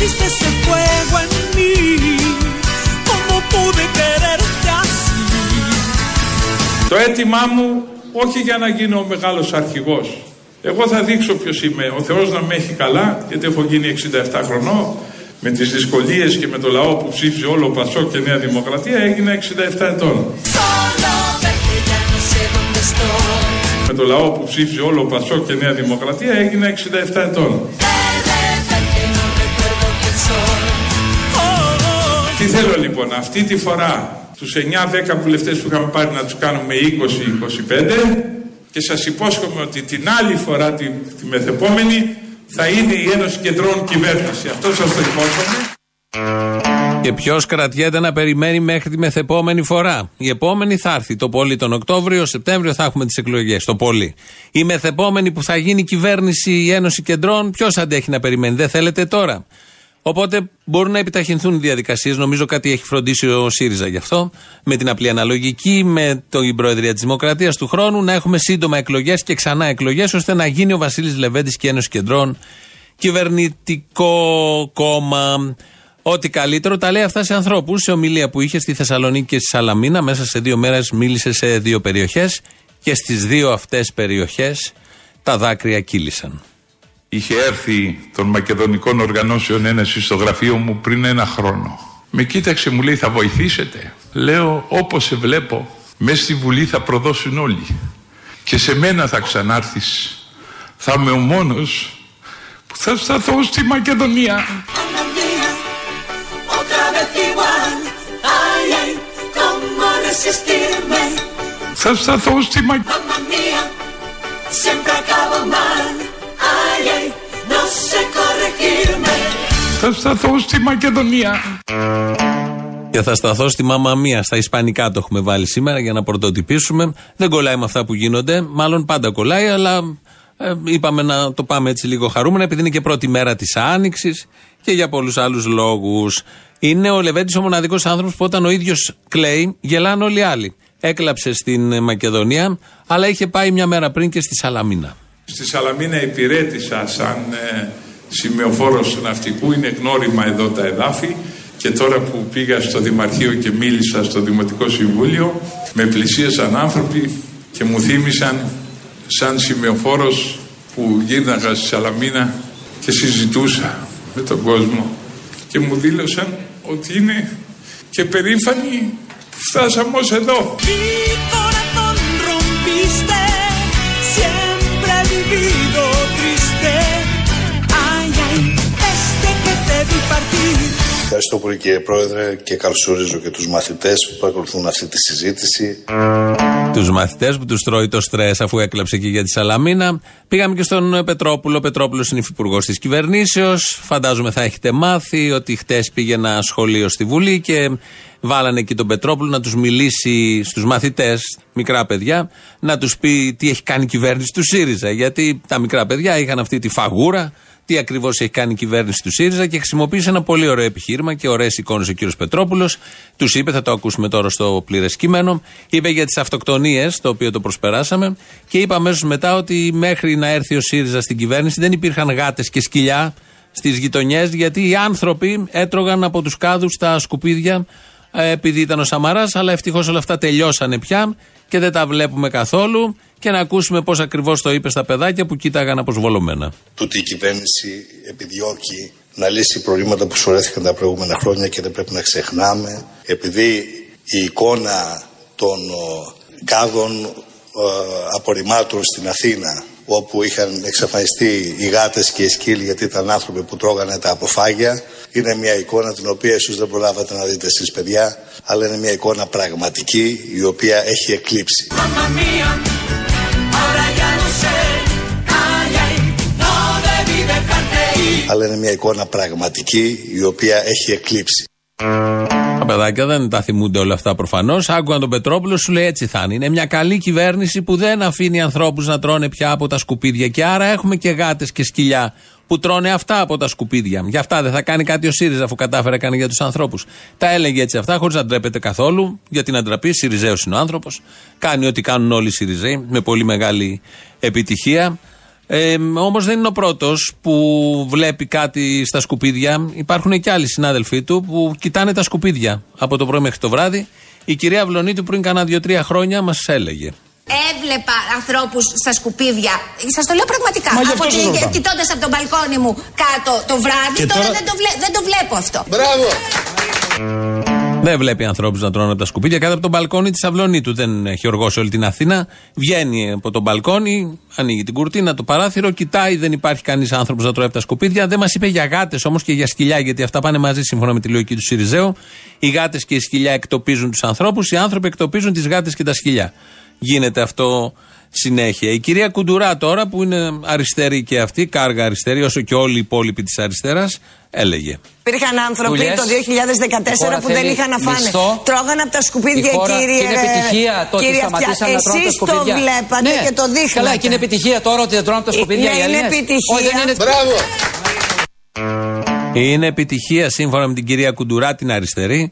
pusiste ese fuego en mí. ¿Cómo pude quererte así? Το αίτημά μου όχι για να γίνω ο μεγάλος αρχηγός. Εγώ θα δείξω ποιος είμαι. Ο Θεός να με έχει καλά, γιατί έχω γίνει 67 χρονών. Με τις δυσκολίες και με το λαό που ψήφιζε όλο ο Πασό και Νέα Δημοκρατία έγινα 67 ετών. Solo verte ya no sé dónde estoy. Με το λαό που ψήφιζε όλο ο Πασό και Νέα Δημοκρατία έγινα 67 ετών. Θέλω λοιπόν αυτή τη φορά τους 9-10 βουλευτές που είχαμε πάρει να τους κάνουμε 20-25 και σας υπόσχομαι ότι την άλλη φορά τη, τη μεθεπόμενη θα είναι η Ένωση Κεντρών Κυβέρνηση. Αυτό σας το υπόσχομαι. Και ποιος κρατιέται να περιμένει μέχρι τη μεθεπόμενη φορά; Η επόμενη θα έρθει. Το πολύ τον Οκτώβριο, Σεπτέμβριο θα έχουμε τις εκλογές. Το πολύ. Η μεθεπόμενη που θα γίνει κυβέρνηση, η Ένωση Κεντρών, ποιος αντέχει να περιμένει; Δεν θέλετε τώρα. Οπότε μπορούν να επιταχυνθούν οι διαδικασίες. Νομίζω κάτι έχει φροντίσει ο ΣΥΡΙΖΑ γι' αυτό. Με την απλή αναλογική, με την Προεδρία της Δημοκρατίας του χρόνου, να έχουμε σύντομα εκλογές και ξανά εκλογές, ώστε να γίνει ο Βασίλης Λεβέντης και η Ένωση Κεντρών κυβερνητικό κόμμα. Ό,τι καλύτερο τα λέει αυτά σε ανθρώπους. Σε ομιλία που είχε στη Θεσσαλονίκη και στη Σαλαμίνα, μέσα σε δύο μέρες μίλησε σε δύο περιοχές και στις δύο αυτές περιοχές τα δάκρυα κύλησαν. Είχε έρθει των Μακεδονικών Οργανώσεων Ένωση στο γραφείο μου πριν ένα χρόνο. Με κοίταξε, μου λέει, θα βοηθήσετε; Λέω, όπως σε βλέπω, μέσα στη Βουλή θα προδώσουν όλοι. Και σε μένα θα ξανάρθεις. Θα είμαι ο μόνος που θα σταθώ στη Μακεδονία. Alma mía, otra vez igual. Ay, ay, cómo resistirme. Θα σταθώ στη Μακεδονία. Mamma mía, siempre acabo mal. Ay, ay, no sé corregirme. Θα σταθώ στη Μακεδονία. Και θα σταθώ στη μάμα μία. Στα Ισπανικά το έχουμε βάλει σήμερα για να πρωτοτυπήσουμε. Δεν κολλάει με αυτά που γίνονται. Μάλλον πάντα κολλάει, αλλά ε, είπαμε να το πάμε έτσι λίγο χαρούμενα, επειδή είναι και πρώτη μέρα της Άνοιξης και για πολλούς άλλους λόγους. Είναι ο Λεβέντης ο μοναδικός άνθρωπος που όταν ο ίδιος κλαίει, γελάνε όλοι οι άλλοι. Έκλαψε στην ε, Μακεδονία, αλλά είχε πάει μια μέρα πριν και στη Σαλαμίνα. Στη Σαλαμίνα υπηρέτησα σαν ε, σημεοφόρος του ναυτικού, είναι γνώριμα εδώ τα εδάφη. Και τώρα που πήγα στο Δημαρχείο και μίλησα στο Δημοτικό Συμβούλιο με πλησίασαν άνθρωποι και μου θύμισαν σαν σημεοφόρος που γύρναγα στη Σαλαμίνα και συζητούσα με τον κόσμο. Και μου δήλωσαν ότι είναι και περήφανοι που φτάσαμε ως εδώ. Ευχαριστώ πολύ κύριε Πρόεδρε και καλωσορίζω και τους μαθητές που παρακολουθούν αυτή τη συζήτηση. Τους μαθητές που τους τρώει το στρες αφού έκλαψε και για τη Σαλαμίνα. Πήγαμε και στον Πετρόπουλο. Ο Πετρόπουλος είναι υφυπουργός της κυβερνήσεως. Φαντάζομαι θα έχετε μάθει ότι χτες πήγε ένα σχολείο στη Βουλή και βάλανε εκεί τον Πετρόπουλο να τους μιλήσει στους μαθητές, μικρά παιδιά, να τους πει τι έχει κάνει η κυβέρνηση του ΣΥΡΙΖΑ. Γιατί τα μικρά παιδιά είχαν αυτή τη φαγούρα τι ακριβώς έχει κάνει η κυβέρνηση του ΣΥΡΙΖΑ και χρησιμοποίησε ένα πολύ ωραίο επιχείρημα και ωραίες εικόνες ο κύριος Πετρόπουλος. Τους είπε, θα το ακούσουμε τώρα στο πλήρες κείμενο, είπε για τις αυτοκτονίες, το οποίο το προσπεράσαμε, και είπε αμέσως μετά ότι μέχρι να έρθει ο ΣΥΡΙΖΑ στην κυβέρνηση δεν υπήρχαν γάτες και σκυλιά στις γειτονιές, γιατί οι άνθρωποι έτρωγαν από τους κάδους τα σκουπίδια ε, επειδή ήταν ο Σαμαράς, αλλά ευτυχώς όλα αυτά τελειώσανε πια και δεν τα βλέπουμε καθόλου. Και να ακούσουμε πώς ακριβώς το είπε στα παιδάκια που κοίταγαν αποσβολωμένα. Τούτη η κυβέρνηση επιδιώκει να λύσει προβλήματα που σωρέθηκαν τα προηγούμενα χρόνια και δεν πρέπει να ξεχνάμε. Επειδή η εικόνα των ο, κάδων ο, απορριμμάτων στην Αθήνα όπου είχαν εξαφανιστεί οι γάτες και οι σκύλοι γιατί ήταν άνθρωποι που τρώγανε τα αποφάγια είναι μια εικόνα την οποία ίσως δεν προλάβατε να δείτε εσείς παιδιά αλλά είναι μια εικόνα πραγματική η οποία έχει εκλείψει. Mamma αλλά είναι μια εικόνα πραγματική η οποία έχει εκλείψει. Τα παιδάκια δεν τα θυμούνται όλα αυτά προφανώς. Άκουγαν τον Πετρόπουλο, σου λέει έτσι θα είναι. Είναι μια καλή κυβέρνηση που δεν αφήνει ανθρώπους να τρώνε πια από τα σκουπίδια. Και άρα έχουμε και γάτες και σκυλιά που τρώνε αυτά από τα σκουπίδια. Γι' αυτά δεν θα κάνει κάτι ο ΣΥΡΙΖΑ αφού κατάφερε κάνει για τους ανθρώπους. Τα έλεγε έτσι αυτά χωρίς να ντρέπεται καθόλου. Γιατί να ντραπεί, Σιριζέο είναι ο άνθρωπος. Κάνει ό,τι κάνουν όλοι οι Σιριζέοι με πολύ μεγάλη επιτυχία. Ε, Όμως δεν είναι ο πρώτος που βλέπει κάτι στα σκουπίδια. Υπάρχουν και άλλοι συνάδελφοί του που κοιτάνε τα σκουπίδια από το πρωί μέχρι το βράδυ. Η κυρία Βλονίτου πριν κάνα δύο-τρία χρόνια μας έλεγε. Έβλεπα ανθρώπους στα σκουπίδια. Σας το λέω πραγματικά. Μα γι' Από αυτό σας ρωτάω. Κοιτώντας από τον μπαλκόνι μου κάτω το βράδυ, Και τώρα, τώρα- Δεν, το βλέ- δεν το βλέπω αυτό. Μπράβο! Δεν βλέπει ανθρώπους να τρώνε από τα σκουπίδια κάτω από τον μπαλκόνι της Αυλονίτου. Δεν έχει οργώσει όλη την Αθήνα. Βγαίνει από τον μπαλκόνι, ανοίγει την κουρτίνα, το παράθυρο, κοιτάει, δεν υπάρχει κανείς άνθρωπος να τρώει από τα σκουπίδια. Δεν μας είπε για γάτες όμως και για σκυλιά, γιατί αυτά πάνε μαζί σύμφωνα με τη λογική του Σιριζέου. Οι γάτες και οι σκυλιά εκτοπίζουν τους ανθρώπους, οι άνθρωποι εκτοπίζουν τις γάτες και τα σκυλιά. Γίνεται αυτό συνέχεια. Η κυρία Κουντουρά τώρα, που είναι αριστερή και αυτή, κάργα αριστερή, όσο και όλοι οι υπόλοιποι της αριστεράς, έλεγε. Υπήρχαν άνθρωποι Δουλειές. το 2014 χώρα που δεν θέλει είχαν να φάνε. μισθό. Τρώγανε από τα σκουπίδια, Η χώρα- κύριε. και είναι επιτυχία το ότι κύριε σταματήσαν Αυτιά. να τρώνε τα Εσείς σκουπίδια. το βλέπατε Ναι. και το δείχνατε. Καλά, και είναι επιτυχία τώρα ότι δεν τρώνε από τα Ε, σκουπίδια ναι, οι είναι Έλληνες. επιτυχία. Όχι, δεν είναι. Μπράβο! Είναι επιτυχία σύμφωνα με την κυρία Κουντουρά την αριστερή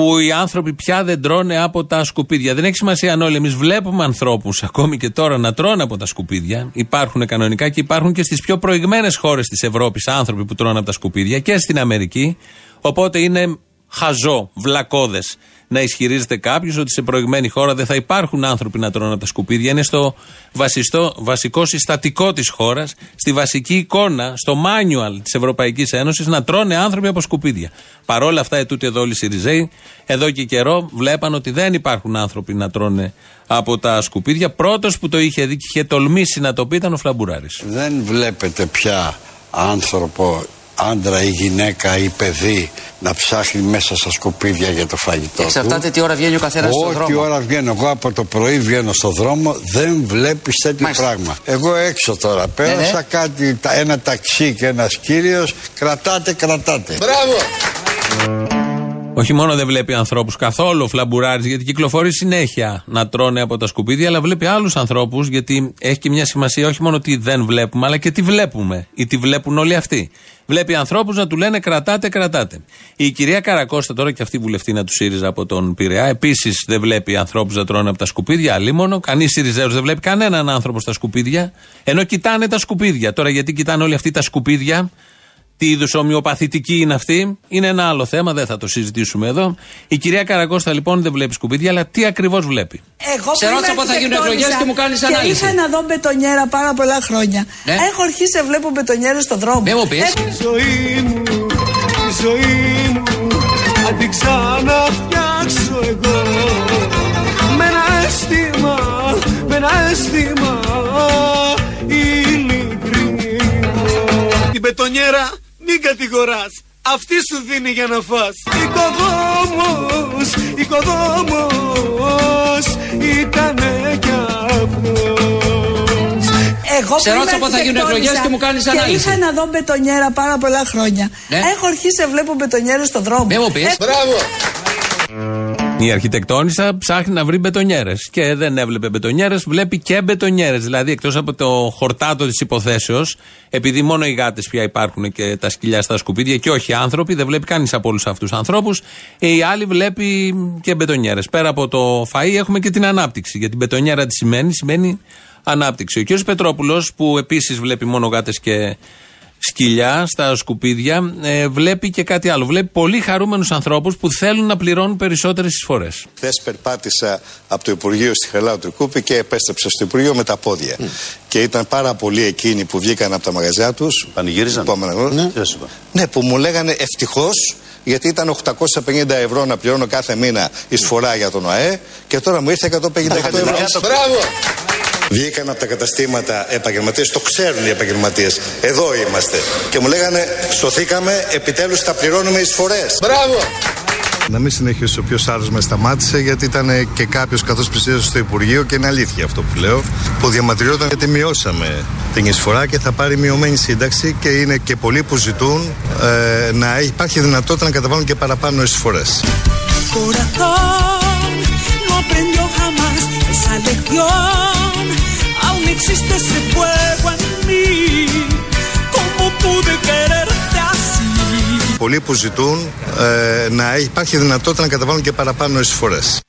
που οι άνθρωποι πια δεν τρώνε από τα σκουπίδια. Δεν έχει σημασία αν όλοι εμείς βλέπουμε ανθρώπους ακόμη και τώρα να τρώνε από τα σκουπίδια. Υπάρχουν κανονικά και υπάρχουν και στις πιο προηγμένες χώρες της Ευρώπης άνθρωποι που τρώνε από τα σκουπίδια και στην Αμερική. Οπότε είναι χαζό, βλακώδες να ισχυρίζεται κάποιος ότι σε προηγμένη χώρα δεν θα υπάρχουν άνθρωποι να τρώνε από τα σκουπίδια. Είναι στο βασιστό, βασικό συστατικό της χώρας, στη βασική εικόνα, στο manual της Ευρωπαϊκής Ένωσης να τρώνε άνθρωποι από σκουπίδια. Παρόλα αυτά, ετούτοι εδώ όλοι οι Σιριζέοι, εδώ και καιρό βλέπαν ότι δεν υπάρχουν άνθρωποι να τρώνε από τα σκουπίδια. Πρώτος που το είχε δει και είχε τολμήσει να το πει ήταν ο Φλαμπουράρης. Δεν βλέπετε πια άνθρωπο, άντρα ή γυναίκα ή παιδί να ψάχνει μέσα στα σκουπίδια για το φαγητό Εξαρτάται του. τι ώρα βγαίνει ο καθένας στον Ό,τι δρόμο. ώρα βγαίνω εγώ από το πρωί βγαίνω στο δρόμο δεν βλέπεις τέτοιο Μάλιστα. πράγμα. Εγώ έξω τώρα πέρασα ναι. κάτι, τα- ένα ταξί και ένας κύριος κρατάτε, κρατάτε. Μπράβο! Όχι μόνο δεν βλέπει ανθρώπους καθόλου ο Φλαμπουράρη, γιατί κυκλοφορεί συνέχεια να τρώνε από τα σκουπίδια, αλλά βλέπει άλλους ανθρώπους, γιατί έχει και μια σημασία όχι μόνο τι δεν βλέπουμε, αλλά και τι βλέπουμε ή τι βλέπουν όλοι αυτοί. Βλέπει ανθρώπους να του λένε κρατάτε, κρατάτε. Η κυρία Καρακώστα, τώρα και αυτή βουλευτήνα του ΣΥΡΙΖΑ από τον Πειραιά, επίσης δεν βλέπει ανθρώπους να τρώνε από τα σκουπίδια, αλίμονο. Κανείς ΣΥΡΙΖΑΕΟ δεν βλέπει κανέναν άνθρωπο στα σκουπίδια, ενώ κοιτάνε τα σκουπίδια. Τώρα γιατί κοιτάνε όλοι αυτοί τα σκουπίδια, τι είδους ομοιοπαθητική είναι αυτή, είναι ένα άλλο θέμα, δεν θα το συζητήσουμε εδώ. Η κυρία Καρακώστα λοιπόν δεν βλέπει σκουπίδια, αλλά τι ακριβώς βλέπει. Εγώ Σε πριν ρώτησα πότε θα γίνουν αρχιτεκτόνησα εκλογές και μου κάνεις ανάλυση. Και είχα να δω μπετονιέρα πάρα πολλά χρόνια. Ναι. Έχω αρχίσει να βλέπω μπετονιέρα στον δρόμο. Μη μου πεις. Έχω- ζωή μου, τη ζωή μου Αν την ξαναφτιάξω εγώ Με ένα αίσθημα, με ένα αίσθημα ειλικρινό Την πετονιέρα μην κατηγοράς αυτή σου δίνει για να φας Οικοδόμος, οικοδόμος Ήτανε κι αυτός Εγώ Σε πριν ρώτησα πότε θα γίνουν αρχιτεκτόνησα εκλογές και μου κάνεις ανάλυση. Και είχα να δω μπετονιέρα πάρα πολλά χρόνια. Ναι. Έχω αρχίσει να βλέπω μπετονιέρα στον δρόμο. Μη μου πεις. Ε, Μπράβο! Η αρχιτεκτόνισσα ψάχνει να βρει μπετονιέρες. Και δεν έβλεπε μπετονιέρες, βλέπει και μπετονιέρες. Δηλαδή, εκτός από το χορτάτο της υποθέσεως, επειδή μόνο οι γάτες πια υπάρχουν και τα σκυλιά στα σκουπίδια και όχι άνθρωποι, δεν βλέπει κανείς από όλους αυτούς τους ανθρώπους. Οι άλλοι βλέπει και μπετονιέρες. Πέρα από το φαΐ έχουμε και την ανάπτυξη. Γιατί μπετονιέρα τι σημαίνει, σημαίνει ανάπτυξη. Ο κ. Πετρόπουλος, που επίσης βλέπει μόνο γάτες και σκυλιά στα σκουπίδια, ε, βλέπει και κάτι άλλο. Βλέπει πολύ χαρούμενους ανθρώπους που θέλουν να πληρώνουν περισσότερες εισφορές. Χθες περπάτησα από το Υπουργείο στη Χελάου Τρικούπη και επέστρεψα στο Υπουργείο με τα πόδια. Και ήταν πάρα πολλοί εκείνοι που βγήκαν από τα μαγαζιά τους. Πανηγύριζαν. Ναι. ναι, που μου λέγανε ευτυχώς γιατί ήταν 850 ευρώ να πληρώνω κάθε μήνα εισφορά για τον ΟΑΕ και τώρα μου ήρθε 158 ευρώ. Μπράβο! Βγήκαν από τα καταστήματα επαγγελματίες, το ξέρουν οι επαγγελματίες. Εδώ είμαστε. Και μου λέγανε, σωθήκαμε, επιτέλους θα πληρώνουμε εισφορέ. Μπράβο! Να μην συνεχίσει ο πιο άλλος μες σταμάτησε γιατί ήταν και κάποιος καθώς πλησίαζε στο Υπουργείο και είναι αλήθεια αυτό που λέω που διαμαρτυρόταν γιατί μειώσαμε την εισφορά και θα πάρει μειωμένη σύνταξη και είναι και πολλοί που ζητούν ε, να υπάρχει δυνατότητα να καταβάλουν και παραπάνω εισφορές. corazón no aprendió jamás esa lección. Aún existe ese fuego en mí. ¿Cómo pude quererte así? Πολλοί που ζητούν ε, να υπάρχει δυνατότητα να καταβάλουν και παραπάνω εισφορές.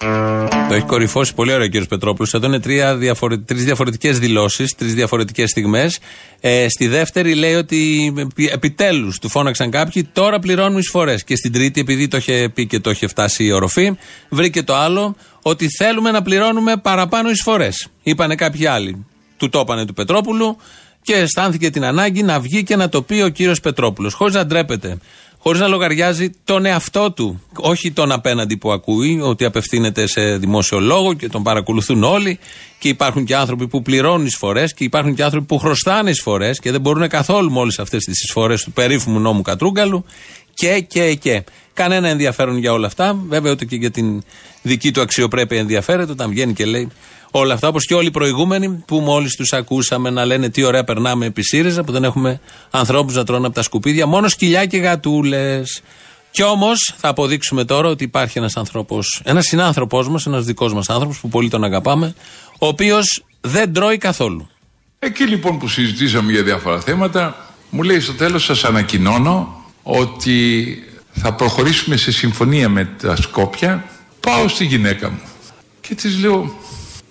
Το έχει κορυφώσει πολύ ωραίο ο κύριος Πετρόπουλος. Εδώ είναι τρία διαφορε... τρεις διαφορετικές δηλώσεις, τρεις διαφορετικές στιγμές. Ε, στη δεύτερη λέει ότι επιτέλους του φώναξαν κάποιοι, τώρα πληρώνουν εισφορές. Και στην τρίτη, επειδή το είχε πει και το είχε φτάσει η οροφή, βρήκε το άλλο ότι θέλουμε να πληρώνουμε παραπάνω εισφορές. Είπανε κάποιοι άλλοι. Του το είπανε του Πετρόπουλου και αισθάνθηκε την ανάγκη να βγει και να το πει ο κύριος Πετρόπουλος. Χωρίς να ντρέπεται χωρίς να λογαριάζει τον εαυτό του. Όχι τον απέναντι που ακούει, ότι απευθύνεται σε δημόσιο λόγο και τον παρακολουθούν όλοι. Και υπάρχουν και άνθρωποι που πληρώνουν εισφορές και υπάρχουν και άνθρωποι που χρωστάνε εισφορές και δεν μπορούν καθόλου με όλε αυτές τις εισφορές του περίφημου νόμου Κατρούγκαλου. Και, και, και. Κανένα ενδιαφέρον για όλα αυτά. Βέβαια, ότι και για την δική του αξιοπρέπεια ενδιαφέρεται όταν βγαίνει και λέει όλα αυτά. Όπως και όλοι οι προηγούμενοι που μόλις τους ακούσαμε να λένε τι ωραία περνάμε επί ΣΥΡΙΖΑ που δεν έχουμε ανθρώπους να τρώνε από τα σκουπίδια, μόνο σκυλιά και γατούλες. Κι όμως θα αποδείξουμε τώρα ότι υπάρχει ένας άνθρωπος, ένας συνάνθρωπός μας, ένας δικός μας άνθρωπος που πολύ τον αγαπάμε, ο οποίος δεν τρώει καθόλου. Εκεί λοιπόν που συζητήσαμε για διάφορα θέματα, μου λέει στο τέλος σας ανακοινώνω ότι θα προχωρήσουμε σε συμφωνία με τα Σκόπια, πάω στη γυναίκα μου. Και της λέω,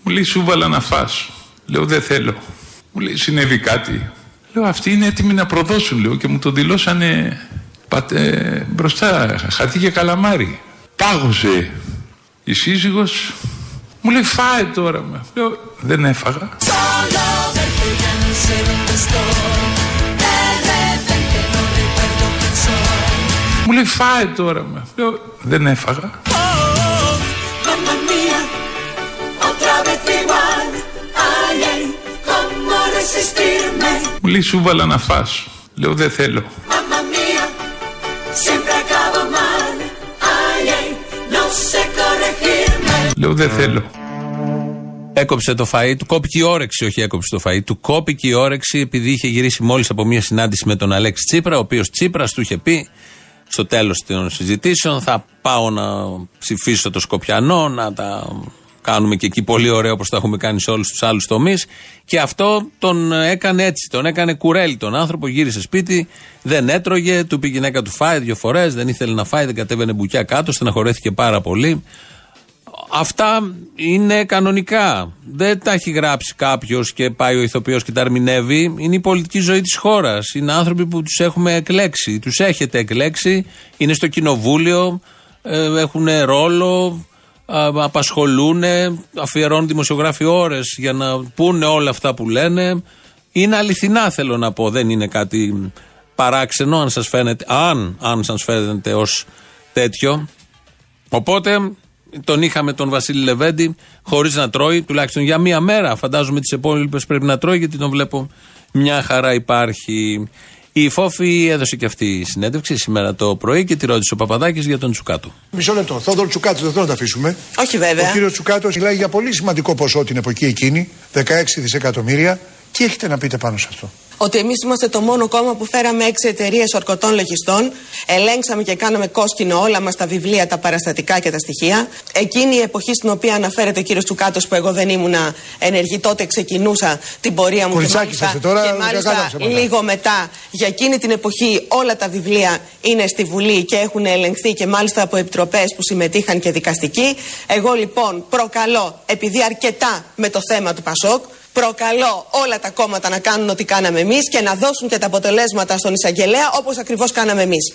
μου λέει σου βάλα να φας. Λέω δεν θέλω. Μου λέει συνέβη κάτι. Λέω αυτοί είναι έτοιμοι να προδώσουν λέω και μου το δηλώσανε πάτε, μπροστά χαρτί και καλαμάρι. Πάγωσε η σύζυγος μου λέει φάε τώρα με. Λέω δεν έφαγα. Μου λέει φάε τώρα με. Λέω δεν έφαγα. Μου λέει σου βάλα να φας. Λέω δεν θέλω. Λέω δεν θέλω. Έκοψε το φαΐ, του κόπηκε η όρεξη, όχι έκοψε το φαΐ. Του κόπηκε η όρεξη επειδή είχε γυρίσει μόλις από μια συνάντηση με τον Αλέξη Τσίπρα, ο οποίος Τσίπρας του είχε πει στο τέλος των συζητήσεων: Θα πάω να ψηφίσω το Σκοπιανό, να τα κάνουμε και εκεί πολύ ωραίο όπως το έχουμε κάνει σε όλους τους άλλους τομείς. Και αυτό τον έκανε έτσι. Τον έκανε κουρέλι τον άνθρωπο. Γύρισε σπίτι, δεν έτρωγε, του πήγε η γυναίκα του φάει δύο φορές, δεν ήθελε να φάει, δεν κατέβαινε μπουκιά κάτω, στεναχωρέθηκε πάρα πολύ. Αυτά είναι κανονικά. Δεν τα έχει γράψει κάποιος και πάει ο ηθοποιός και τα ερμηνεύει. Είναι η πολιτική ζωή της χώρας. Είναι άνθρωποι που τους έχουμε εκλέξει. Τους έχετε εκλέξει. Είναι στο κοινοβούλιο. Ε, έχουν ρόλο απασχολούν, αφιερώνουν δημοσιογράφοι ώρες για να πούνε όλα αυτά που λένε. Είναι αληθινά θέλω να πω, δεν είναι κάτι παράξενο αν σας φαίνεται, αν, αν σας φαίνεται ως τέτοιο. Οπότε τον είχαμε τον Βασίλη Λεβέντη χωρίς να τρώει, τουλάχιστον για μία μέρα. Φαντάζομαι τις επόμενες πρέπει να τρώει γιατί τον βλέπω μια χαρά υπάρχει. Η Φόφη έδωσε και αυτή η συνέντευξη σήμερα το πρωί και τη ρώτησε ο Παπαδάκης για τον Τσουκάτο. Μισό λεπτό. Θόδωρο Τσουκάτο δεν θέλω να τα αφήσουμε. Όχι βέβαια. Ο κύριος Τσουκάτος μιλάει για πολύ σημαντικό ποσό την εποχή εκείνη, 16 δισεκατομμύρια. Τι έχετε να πείτε πάνω σε αυτό; Ότι εμείς είμαστε το μόνο κόμμα που φέραμε έξι εταιρείες ορκωτών λογιστών, ελέγξαμε και κάναμε κόσκινο όλα μας τα βιβλία, τα παραστατικά και τα στοιχεία. Εκείνη η εποχή στην οποία αναφέρεται ο κύριος Τσουκάτος, που εγώ δεν ήμουν ενεργή, τότε ξεκινούσα την πορεία μου. και μάλιστα, τώρα, και μάλιστα λίγο μετά, για εκείνη την εποχή, όλα τα βιβλία είναι στη Βουλή και έχουν ελεγχθεί και μάλιστα από επιτροπές που συμμετείχαν και δικαστικοί. Εγώ λοιπόν προκαλώ, επειδή αρκετά με το θέμα του Πασόκ, Προκαλώ όλα τα κόμματα να κάνουν ό,τι κάναμε εμείς και να δώσουν και τα αποτελέσματα στον εισαγγελέα όπως ακριβώς κάναμε εμείς.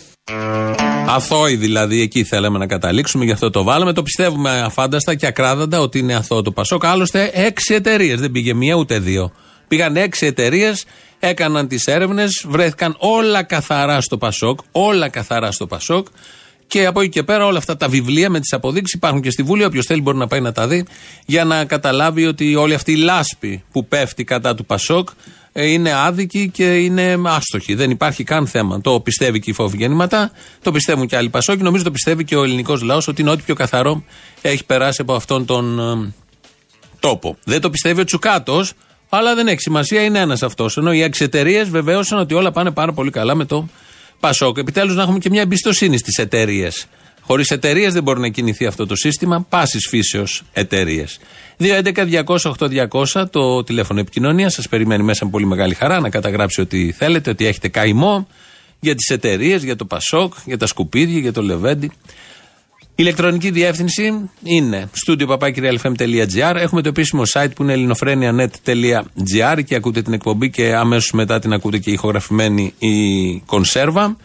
Αθώοι δηλαδή, εκεί θέλαμε να καταλήξουμε, γι' αυτό το βάλαμε. Το πιστεύουμε αφάνταστα και ακράδαντα ότι είναι αθώο το Πασόκ. Άλλωστε, έξι εταιρείες, δεν πήγε μία ούτε δύο. Πήγαν έξι εταιρείες, έκαναν τις έρευνες, βρέθηκαν όλα καθαρά στο Πασόκ. Όλα καθαρά στο Πασόκ. Και από εκεί και πέρα όλα αυτά τα βιβλία με τις αποδείξεις υπάρχουν και στη Βουλή. Όποιος θέλει μπορεί να πάει να τα δει για να καταλάβει ότι όλη αυτή η λάσπη που πέφτει κατά του Πασόκ ε, είναι άδικη και είναι άστοχη. Δεν υπάρχει καν θέμα. Το πιστεύει και η φόβη γεννηματά, το πιστεύουν και άλλοι Πασόκοι. Νομίζω το πιστεύει και ο ελληνικός λαός ότι είναι ό,τι πιο καθαρό έχει περάσει από αυτόν τον ε, τόπο. Δεν το πιστεύει ο Τσουκάτος, αλλά δεν έχει σημασία, είναι ένας αυτός. Ενώ οι έξι εταιρείε βεβαίωσαν ότι όλα πάνε πάρα πολύ καλά με το Πασόκ. Επιτέλους να έχουμε και μια εμπιστοσύνη στις εταιρείες. Χωρίς εταιρείες δεν μπορεί να κινηθεί αυτό το σύστημα. Πάσης φύσεως εταιρείες. 2.11.200.8.200 το τηλέφωνο επικοινωνίας. Σας περιμένει μέσα με πολύ μεγάλη χαρά να καταγράψει ό,τι θέλετε, ότι έχετε καημό για τις εταιρείες, για το Πασόκ, για τα σκουπίδια, για το Λεβέντι. Ηλεκτρονική διεύθυνση είναι studio.papakirialfm.gr. Έχουμε το επίσημο site που είναι ελληνοφρένια.net.gr και ακούτε την εκπομπή και αμέσως μετά την ακούτε και ηχογραφημένη η κονσέρβα.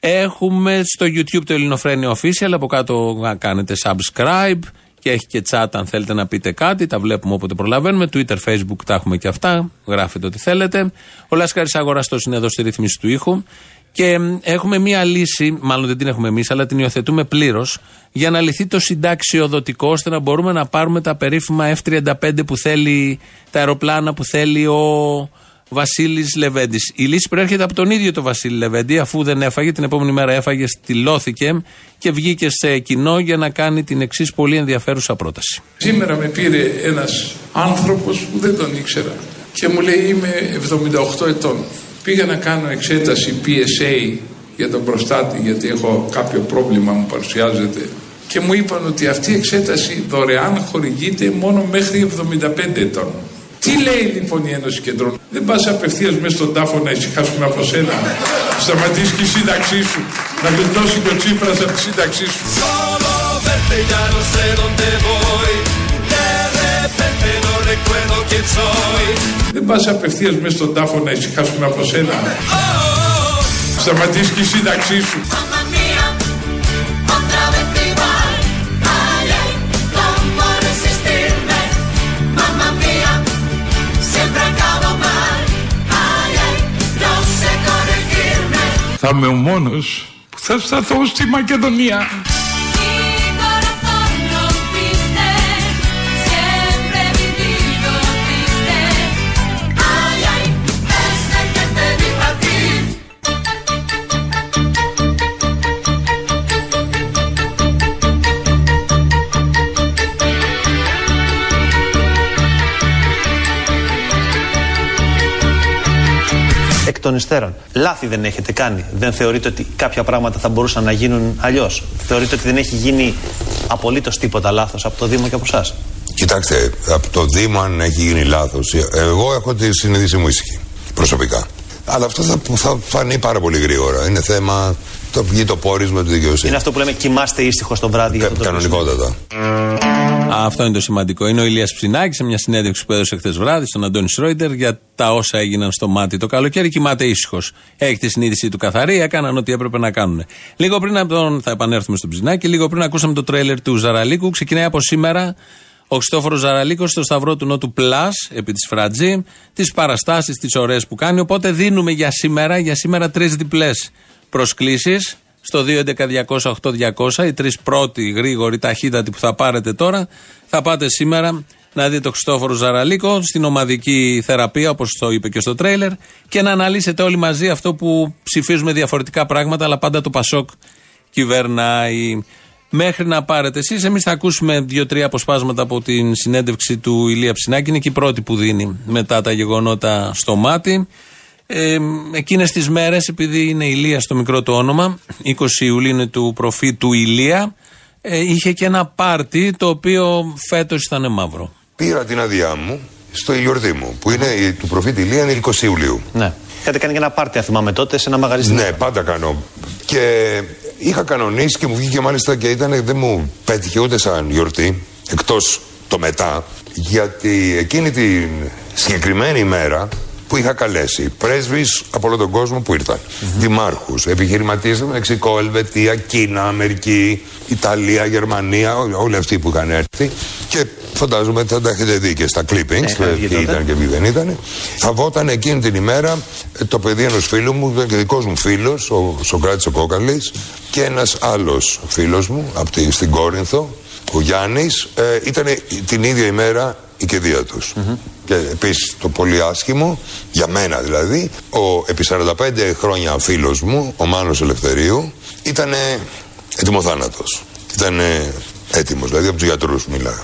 Έχουμε στο YouTube το Ελληνοφρένια Official. Από κάτω να κάνετε subscribe και έχει και chat αν θέλετε να πείτε κάτι. Τα βλέπουμε όποτε προλαβαίνουμε. Twitter, Facebook τα έχουμε και αυτά. Γράφετε ό,τι θέλετε. Ο Λάσκαρης Αγοραστός είναι εδώ στη ρύθμιση του ήχου. Και μ, έχουμε μία λύση, μάλλον δεν την έχουμε εμείς, αλλά την υιοθετούμε πλήρως, για να λυθεί το συνταξιοδοτικό, ώστε να μπορούμε να πάρουμε τα περίφημα F-35 που θέλει, τα αεροπλάνα που θέλει ο Βασίλης Λεβέντης. Η λύση προέρχεται από τον ίδιο τον Βασίλη Λεβέντη, αφού δεν έφαγε, την επόμενη μέρα έφαγε, στυλώθηκε και βγήκε σε κοινό για να κάνει την εξής πολύ ενδιαφέρουσα πρόταση. Σήμερα με πήρε ένας άνθρωπος που δεν τον ήξερα και μου λέει είμαι 78 ετών. Πήγα να κάνω εξέταση PSA για τον προστάτη γιατί έχω κάποιο πρόβλημα μου παρουσιάζεται και μου είπαν ότι αυτή η εξέταση δωρεάν χορηγείται μόνο μέχρι 75 ετών. Τι λέει λοιπόν η Ένωση Κεντρών; Δεν πας απευθείας μέσα στον τάφο να ησυχάσουμε από σένα. Σταματήσεις και η σύνταξή σου. Να γλιτώσει και ο Τσίπρας από τη σύνταξή σου. Recuerdo quién soy. Δεν πας απευθείας μέσα στον τάφο να ησυχάσουμε από σένα. Σταματήσεις και η σύνταξή σου. Mamma mia, otra vez igual. Ay, ay, cómo resistirme. Mamma mia, siempre acabo mal. Ay, ay, no sé corregirme. Θα είμαι ο μόνος που θα σταθώ στη Μακεδονία. Των υστέρων. Λάθη δεν έχετε κάνει. Δεν θεωρείτε ότι κάποια πράγματα θα μπορούσαν να γίνουν αλλιώς. Θεωρείτε ότι δεν έχει γίνει απολύτως τίποτα λάθος από το Δήμο και από εσάς. Κοιτάξτε, από το Δήμο αν έχει γίνει λάθος. Εγώ έχω τη συνείδησή μου ήσυχη. Προσωπικά. Αλλά αυτό θα, θα φανεί πάρα πολύ γρήγορα. Είναι θέμα. Το βγει το πόρισμα του δικαιοσύνη. Είναι αυτό που λέμε κοιμάστε ήσυχο το βράδυ για το τρόπο. Κανονικότατα. Αυτό είναι το σημαντικό. Είναι ο Ηλίας Ψινάκης σε μια συνέντευξη που έδωσε χθες βράδυ στον Αντώνη Σρόιντερ για τα όσα έγιναν στο μάτι το καλοκαίρι. Κοιμάται ήσυχος. Έχει τη συνείδησή του καθαρή, έκαναν ό,τι έπρεπε να κάνουν. Λίγο πριν από τον. Θα επανέλθουμε στον Ψινάκη. Λίγο πριν ακούσαμε το τρέλερ του Ζαραλίκου. Ξεκινάει από σήμερα ο Χριστόφορος Ζαραλίκος στο Σταυρό του Νότου Πλάς, επί της Φρατζή, τις παραστάσεις, τις ωραίες που κάνει. Οπότε δίνουμε για σήμερα, για σήμερα τρεις διπλές προσκλήσεις στο 2.11.200.8.200. Οι τρεις πρώτοι γρήγοροι, ταχύτατοι που θα πάρετε τώρα, θα πάτε σήμερα να δείτε τον Χριστόφορο Ζαραλίκο στην ομαδική θεραπεία, όπως το είπε και στο τρέιλερ, και να αναλύσετε όλοι μαζί αυτό που ψηφίζουμε διαφορετικά πράγματα, αλλά πάντα το Πασόκ κυβερνάει. Μέχρι να πάρετε εσείς, εμείς θα ακούσουμε δύο-τρία αποσπάσματα από την συνέντευξη του Ηλία Ψινάκη. Είναι και η πρώτη που δίνει μετά τα γεγονότα στο μάτι. Ε, εκείνες τις μέρες επειδή είναι Ηλία στο μικρό του όνομα 20 Ιουλίου είναι του προφήτου Ηλία ε, είχε και ένα πάρτι το οποίο φέτος ήταν μαύρο Πήρα την άδειά μου στο γιορτή μου, που είναι η- του προφήτη Ηλία, είναι 20 Ιουλίου. Ναι. Είχατε κάνει και ένα πάρτι, αν θυμάμαι τότε, σε ένα μαγαζί. Ναι, πάντα κάνω. Και είχα κανονίσει και μου βγήκε μάλιστα και ήταν, δεν μου πέτυχε ούτε σαν γιορτή, εκτός το μετά, γιατί εκείνη την συγκεκριμένη ημέρα που είχα καλέσει πρέσβεις από όλο τον κόσμο που ήρθαν. Δημάρχους, επιχειρηματίες στο Μεξικό, Ελβετία, Κίνα, Αμερική, Ιταλία, Γερμανία, ό- όλοι αυτοί που είχαν έρθει. Και φαντάζομαι θα τα έχετε δει και στα clippings, Ναι, είχαν βγει ποιοι τότε. ήταν και ποιοι δεν ήταν. Θα βόταν εκείνη την ημέρα ε, το παιδί ενός φίλου μου, ήταν και δικός μου φίλος, ο Σοκράτης ο Κόκαλης, και ένας άλλος φίλος μου από τη, στην Κόρινθο, ο Γιάννης, ε, ήταν την ίδια ημέρα η κηδεία τους. Και επίσης το πολύ άσχημο, για μένα δηλαδή, ο επί 45 χρόνια φίλος μου, ο Μάνος Ελευθερίου, ήταν ετοιμοθάνατο. Ήταν έτοιμος, δηλαδή από τους γιατρούς μιλάγα.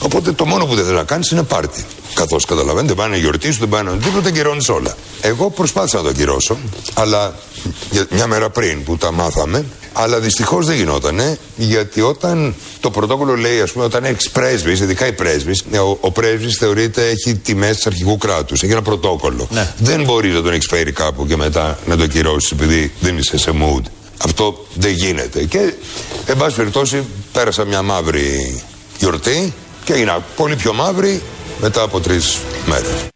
Οπότε το μόνο που δεν θέλει να κάνεις είναι πάρτι. Καθώς καταλαβαίνετε, πάνε να γιορτήσουν, δεν πάνε να τίποτα, κυρώνεις όλα. Εγώ προσπάθησα να το ακυρώσω, αλλά για- μια μέρα πριν που τα μάθαμε, αλλά δυστυχώς δεν γινότανε, γιατί όταν το πρωτόκολλο λέει, ας πούμε, όταν έχεις πρέσβη, ειδικά οι πρέσβεις, ο, ο πρέσβης θεωρείται έχει τιμές της αρχικού κράτους, έχει ένα πρωτόκολλο. Δεν μπορείς να τον έχεις φέρει κάπου και μετά να το κυρώσει επειδή δεν είσαι σε mood. Αυτό δεν γίνεται. Και, εν πάση περιπτώσει, πέρασα μια μαύρη γιορτή και έγινα πολύ πιο μαύρη μετά από τρεις μέρες.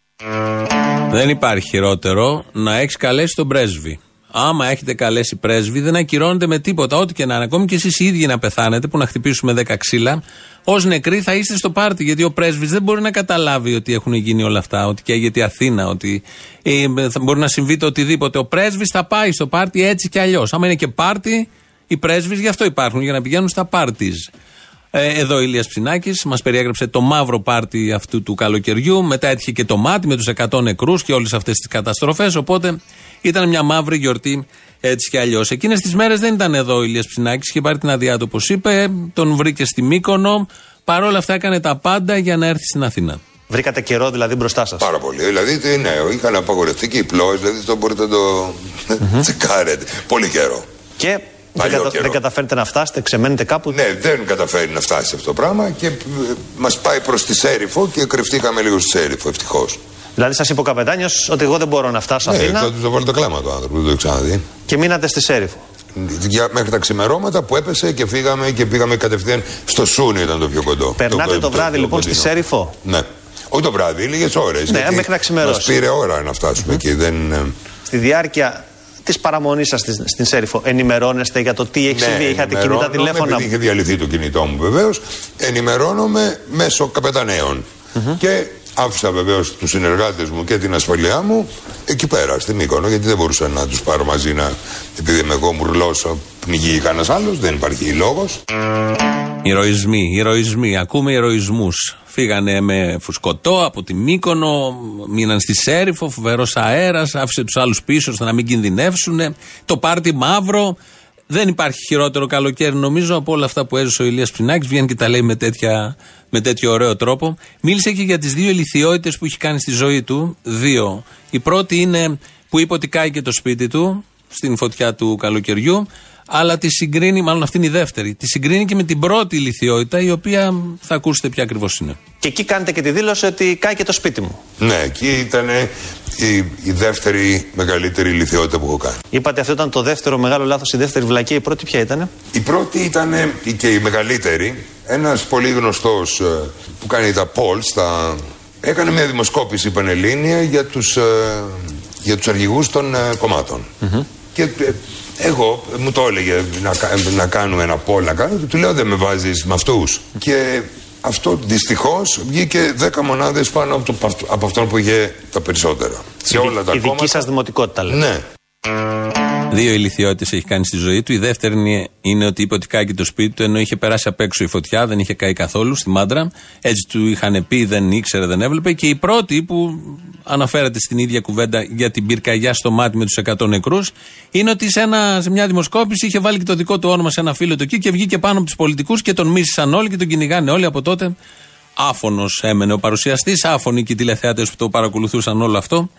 Δεν υπάρχει χειρότερο να έχεις καλέσει τον πρέσβη. Άμα έχετε καλέσει πρέσβη, δεν ακυρώνεται με τίποτα. Ό,τι και να είναι. Ακόμη και εσείς οι ίδιοι να πεθάνετε, που να χτυπήσουμε 10 ξύλα, ως νεκροί θα είστε στο πάρτι. Γιατί ο πρέσβης δεν μπορεί να καταλάβει ότι έχουν γίνει όλα αυτά, ότι καίγεται η Αθήνα, ότι ε, θα μπορεί να συμβεί το οτιδήποτε. Ο πρέσβης θα πάει στο πάρτι έτσι κι αλλιώς. Άμα είναι και πάρτι, οι πρέσβεις γι' αυτό υπάρχουν, για να πηγαίνουν στα πάρτις. Ε, εδώ ο Ηλίας Ψινάκης μας περιέγραψε το μαύρο πάρτι αυτού του καλοκαιριού. Μετά έτυχε και το μάτι με τους 100 νεκρούς και όλες αυτές τις καταστροφές. Οπότε ήταν μια μαύρη γιορτή έτσι κι αλλιώς. Εκείνες τις μέρες δεν ήταν εδώ ο Ηλίας Ψινάκης. Είχε πάρει την αδειά του όπως είπε. Τον βρήκε στη Μύκονο. Παρ' όλα αυτά έκανε τα πάντα για να έρθει στην Αθήνα. Βρήκατε καιρό δηλαδή μπροστά σας. Πάρα πολύ. Δηλαδή, τι, ναι, είχαν απαγορευτεί και οι πλώε, δηλαδή το μπορείτε να το τσεκάρετε. Πολύ καιρό. Και δεν, Παλιό κατα... καιρός. δεν καταφέρετε να φτάσετε, ξεμένετε κάπου; Ναι, δεν καταφέρει να φτάσει αυτό το πράγμα και μας πάει προς τη Σέριφο και κρυφτήκαμε λίγο στη Σέριφο, ευτυχώς. Δηλαδή σας είπε ο καπετάνιος ότι εγώ δεν μπορώ να φτάσω Ναι, Αθήνα θα του το βάλει το κλάμα το άνθρωπο, δεν το έχει ξαναδεί. και μείνατε στη Σέριφο. Για, μέχρι τα ξημερώματα που έπεσε και φύγαμε και πήγαμε κατευθείαν στο Σούνι ήταν το πιο κοντό. Περνάτε το βράδυ λοιπόν στη κοντινό. Σέριφο; Ναι. Όχι το βράδυ, λίγες ώρες. Ναι, μέχρι να ξημερώσει. Μας πήρε ώρα να φτάσουμε εκεί. Δεν, ε, Στη διάρκεια της παραμονής σας στην, στην Σέριφο, ενημερώνεστε για το τι έχει ναι, συμβεί; Είχατε κινητά ενημερώνομαι, τηλέφωνα; Επειδή είχε διαλυθεί το κινητό μου βεβαίως, ενημερώνομαι μέσω καπεταναίων. Και άφησα βεβαίως τους συνεργάτες μου και την ασφαλειά μου εκεί πέρα, στη Μύκονο, γιατί δεν μπορούσα να τους πάρω μαζί να. Επειδή είμαι εγώ μουρλός, πνιγεί κανένας άλλος, δεν υπάρχει λόγος. Ηρωισμοί, ηρωισμοί. Ακούμε ηρωισμούς. Φύγανε με φουσκωτό από τη Μύκονο, μείναν στη Σέριφο, φοβερός αέρας, άφησε τους άλλους πίσω ώστε να μην κινδυνεύσουν. Το πάρτι μαύρο. Δεν υπάρχει χειρότερο καλοκαίρι, νομίζω, από όλα αυτά που έζησε ο Ηλίας Ψινάκης. Βγαίνει και τα λέει με, τέτοια, με τέτοιο ωραίο τρόπο. Μίλησε και για τις δύο ηλικιότητες που έχει κάνει στη ζωή του. Δύο. Η πρώτη είναι που είπε ότι κάει και το σπίτι του στην φωτιά του καλοκαιριού. Αλλά τη συγκρίνει, μάλλον αυτή είναι η δεύτερη. Τη συγκρίνει και με την πρώτη ηλικιότητα, η οποία θα ακούσετε ποια ακριβώς είναι. Και εκεί κάνετε και τη δήλωση ότι κάει και το σπίτι μου. Ναι, εκεί ήταν η, η δεύτερη μεγαλύτερη ηλικιότητα που έχω κάνει. Είπατε αυτό ήταν το δεύτερο μεγάλο λάθος, η δεύτερη βλακία. Η πρώτη ποια ήταν. Η πρώτη ήταν ε, και η μεγαλύτερη. Ένας πολύ γνωστός ε, που κάνει τα polls, τα... έκανε μια δημοσκόπηση πανελλήνια για τους, ε, για τους αρχηγούς των ε, κομμάτων. Και ε, εγώ μου το έλεγε να, κα- να κάνουμε ένα poll, να κάνω, και του λέω δεν με βάζεις με αυτούς. Και αυτό δυστυχώς βγήκε 10 μονάδες πάνω από, το, από αυτόν που είχε τα περισσότερα. Σε όλα τα η δική κόμματα. σας δημοτικότητα, λέτε. Ναι. Δύο ηλικιότητε έχει κάνει στη ζωή του. Η δεύτερη είναι, είναι ότι είπε ότι κάει και το σπίτι του, ενώ είχε περάσει απ' έξω η φωτιά, δεν είχε καεί καθόλου στη μάντρα. Έτσι του είχαν πει, δεν ήξερε, δεν έβλεπε. Και η πρώτη που αναφέρεται στην ίδια κουβέντα για την πυρκαγιά στο μάτι με τους 100 νεκρούς, είναι ότι σε, ένα, σε μια δημοσκόπηση είχε βάλει και το δικό του όνομα σε ένα φίλο του εκεί και βγήκε πάνω από τους πολιτικούς και τον μίσησαν όλοι και τον κυνηγάνε όλοι από τότε. Άφωνος έμενε ο παρουσιαστής, άφωνοι και οι τηλεθεάτες που το παρακολουθούσαν όλο αυτό.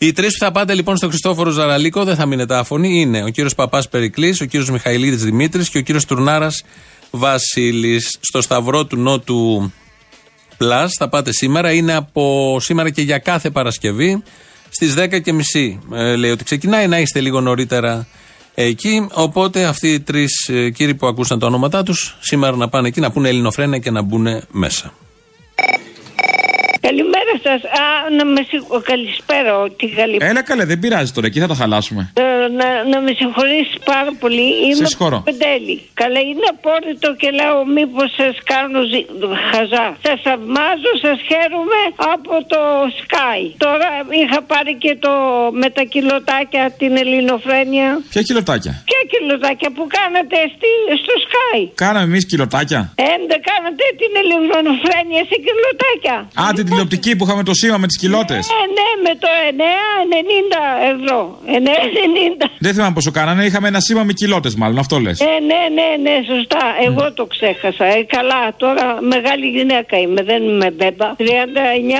Οι τρεις που θα πάτε λοιπόν στο Χριστόφορο Ζαραλίκο, δεν θα μείνετε άφωνοι, είναι ο κύριος Παπάς Περικλής, ο κύριος Μιχαηλίδης Δημήτρης και ο κύριος Τουρνάρας Βασίλης. Στο Σταυρό του Νότου Plus θα πάτε σήμερα. Είναι από σήμερα και για κάθε Παρασκευή στις 10.30. Ε, λέει ότι ξεκινάει να είστε λίγο νωρίτερα εκεί. Οπότε αυτοί οι τρεις κύριοι που ακούσαν τα ονόματά τους σήμερα να πάνε εκεί να πούνε Ελληνοφρένα και να μπουν μέσα. Καλημέρα σας. Α, να με συγχω... Καλησπέρα, τι καλή. Έλα καλέ, δεν πειράζει τώρα, εκεί θα τα χαλάσουμε. Ε, να, να με συγχωρήσει πάρα πολύ. Είμαι Σε συγχωρώ. Πεντέλη. Καλά, είναι απόρριτο και λέω μήπως σας κάνω ζη... χαζά. Σας θαυμάζω, σας χαίρομαι από το Sky. Τώρα είχα πάρει και το με τα κιλοτάκια την ελληνοφρένεια. Ποια κιλοτάκια; Ποια κιλοτάκια που κάνατε στη... στο Sky; Κάναμε εμείς κιλοτάκια. Ε, δεν κάνατε την ελληνοφρένεια σε κιλοτάκια. Α, την τηλεοπτική που είχαμε το σήμα με τις κιλότες. Ναι, ναι, με το 9,90 ευρώ. 9,90. Δεν θυμάμαι πόσο κάνανε, είχαμε ένα σήμα με κιλότες μάλλον, αυτό λες. Ε, ναι, ναι, ναι, σωστά. Εγώ το ξέχασα. Ε, καλά, τώρα μεγάλη γυναίκα είμαι, δεν είμαι μπέμπα. 39,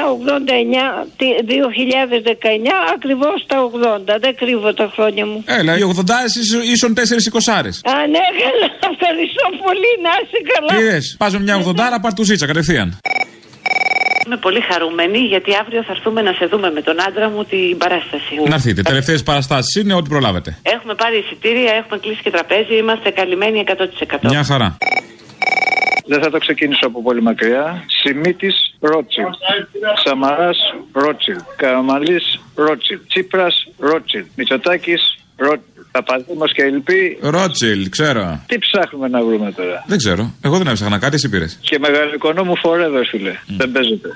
89, τι- 2019, ακριβώς τα 80. Δεν κρύβω τα χρόνια μου. Έλα, οι 80 ίσον 4 εικοσάρες. Α, ναι, καλά. Ευχαριστώ πολύ. Να είσαι καλά. Είδε, πας με μια 80 πάρ του ζήτσα κατευθείαν. Είμαι πολύ χαρούμενη γιατί αύριο θα έρθουμε να σε δούμε με τον άντρα μου την παράσταση. Να έρθετε. Τελευταίες παραστάσεις είναι ό,τι προλάβετε. Έχουμε πάρει εισιτήρια, έχουμε κλείσει και τραπέζι, είμαστε καλυμμένοι 100%. Μια χαρά. Δεν θα το ξεκινήσω από πολύ μακριά. Σιμίτης Ρότσιλ. Σαμαράς Ρότσιλ. Καραμαλή Ρότσιλ. Τσίπρας Ρότσιλ. Μητσοτάκης Ρότσιλ. Παπαδήμο και Ελπί. Ρότσιλ, ξέρω. Τι ψάχνουμε να βρούμε τώρα; Δεν ξέρω. Εγώ δεν έψαχνα κάτι, εσύ πήρες. Και μεγαλικονό μου forever, φίλε. Δεν παίζεται.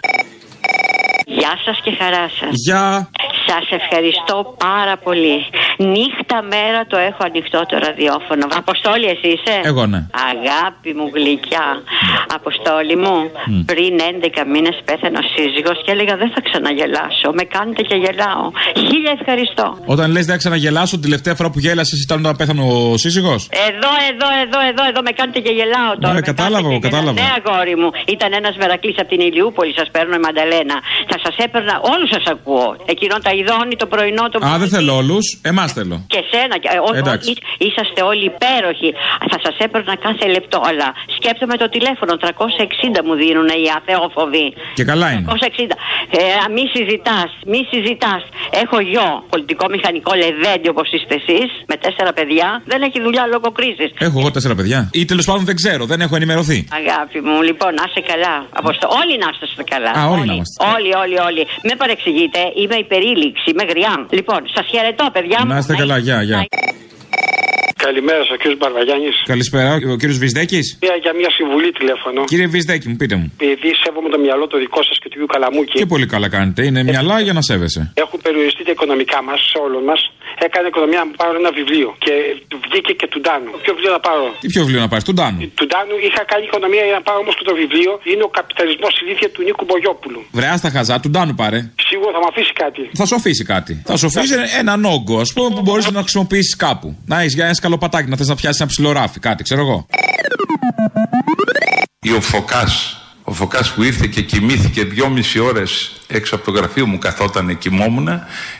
Γεια σας και χαρά σας. Γεια. Σας ευχαριστώ πάρα πολύ. Νύχτα μέρα το έχω ανοιχτό το ραδιόφωνο. Αποστόλη εσύ είσαι; Εγώ ναι. Αγάπη μου γλυκιά. Αποστόλη μου, πριν 11 μήνες πέθανε ο σύζυγος και έλεγα δεν θα ξαναγελάσω. Με κάνετε και γελάω. Χίλια ευχαριστώ. Όταν λες δεν ξαναγελάσω, την τελευταία φορά που γέλασες ήταν όταν πέθανε ο σύζυγος; Εδώ, εδώ, εδώ, εδώ, εδώ με κάνετε και γελάω τώρα. Ναι, Με κατάλαβα, κάνετε και κατάλαβα. γελάω. Ναι, αγόρι μου. Ήταν ένας μερακλής από την Ηλιούπολη, σας παίρνω η Μανταλένα. Θα σας έπαιρνα, όλους σας ακούω. Εκείνο τα ειδώνει το πρωινό, το Α, δεν θέλω όλους. Εμάς θέλω. και σένα. και- ε, ό- Εντάξει. ό- είσαστε όλοι υπέροχοι. Θα σας έπαιρνα κάθε λεπτό. Αλλά σκέφτομαι το τηλέφωνο. 360 μου δίνουν οι αθεόφοβοι. Και καλά είναι. 360. Ε, μη συζητάς, μη συζητάς. Έχω γιο, πολιτικό μηχανικό λεβέντι όπως είστε εσείς, με τέσσερα παιδιά. Δεν έχει δουλειά λόγω κρίσης. Έχω εγώ τέσσερα παιδιά. Ή τέλος πάντων δεν ξέρω, δεν έχω ενημερωθεί. Αγάπη μου, λοιπόν, να είστε καλά. Αποστο... Όλοι να είστε καλά. Α, όλοι να είμαστε. Όλοι, όλοι, όλοι. Με παρεξηγείτε, είμαι υπερήλιξη, είμαι γριά. Λοιπόν, σας χαιρετώ, παιδιά μου. Να είστε καλά, γεια, γεια. Καλημέρα σας, κύριος Μπαρβαγιάννης. Καλησπέρα, ο κύριος Βυσδέκης; Μια, για μια συμβουλή τηλέφωνο. Κύριε Βυσδέκη, μου πείτε μου. Επειδή σέβομαι το μυαλό το δικό σας και του Ιού Καλαμούκη, Και πολύ καλά κάνετε. Είναι μυαλά για να σέβεσαι. έχουν περιοριστεί τα οικονομικά μας, όλων μας. Έκανε οικονομία να πάρω ένα βιβλίο και βγήκε και του Ντάνου. Ποιο βιβλίο να πάρω; Τι πιο βιβλίο να πάρεις, του Ντάνου. Του Ντάνου είχα κάνει οικονομία για να πάρω όμως και το βιβλίο. Είναι ο καπιταλισμός ηλίθεια του Νίκου Μπογιόπουλου. Βρεά στα χαζά, του Ντάνου πάρε. Σίγουρα θα μου αφήσει κάτι. Θα σου αφήσει κάτι. Θα σου αφήσει έναν όγκο, ας πούμε, που μπορείς να χρησιμοποιήσεις κάπου. Να έχεις για ένα σκαλοπατάκι, να θες να πιάσεις ένα ψιλοράφι, κάτι, ξέρω εγώ. Ή ο Φωκάς, ο Φωκάς που ήρθε και κοιμήθηκε δυόμιση ώρες έξω από το γραφείο μου καθόταν κοιμόμουν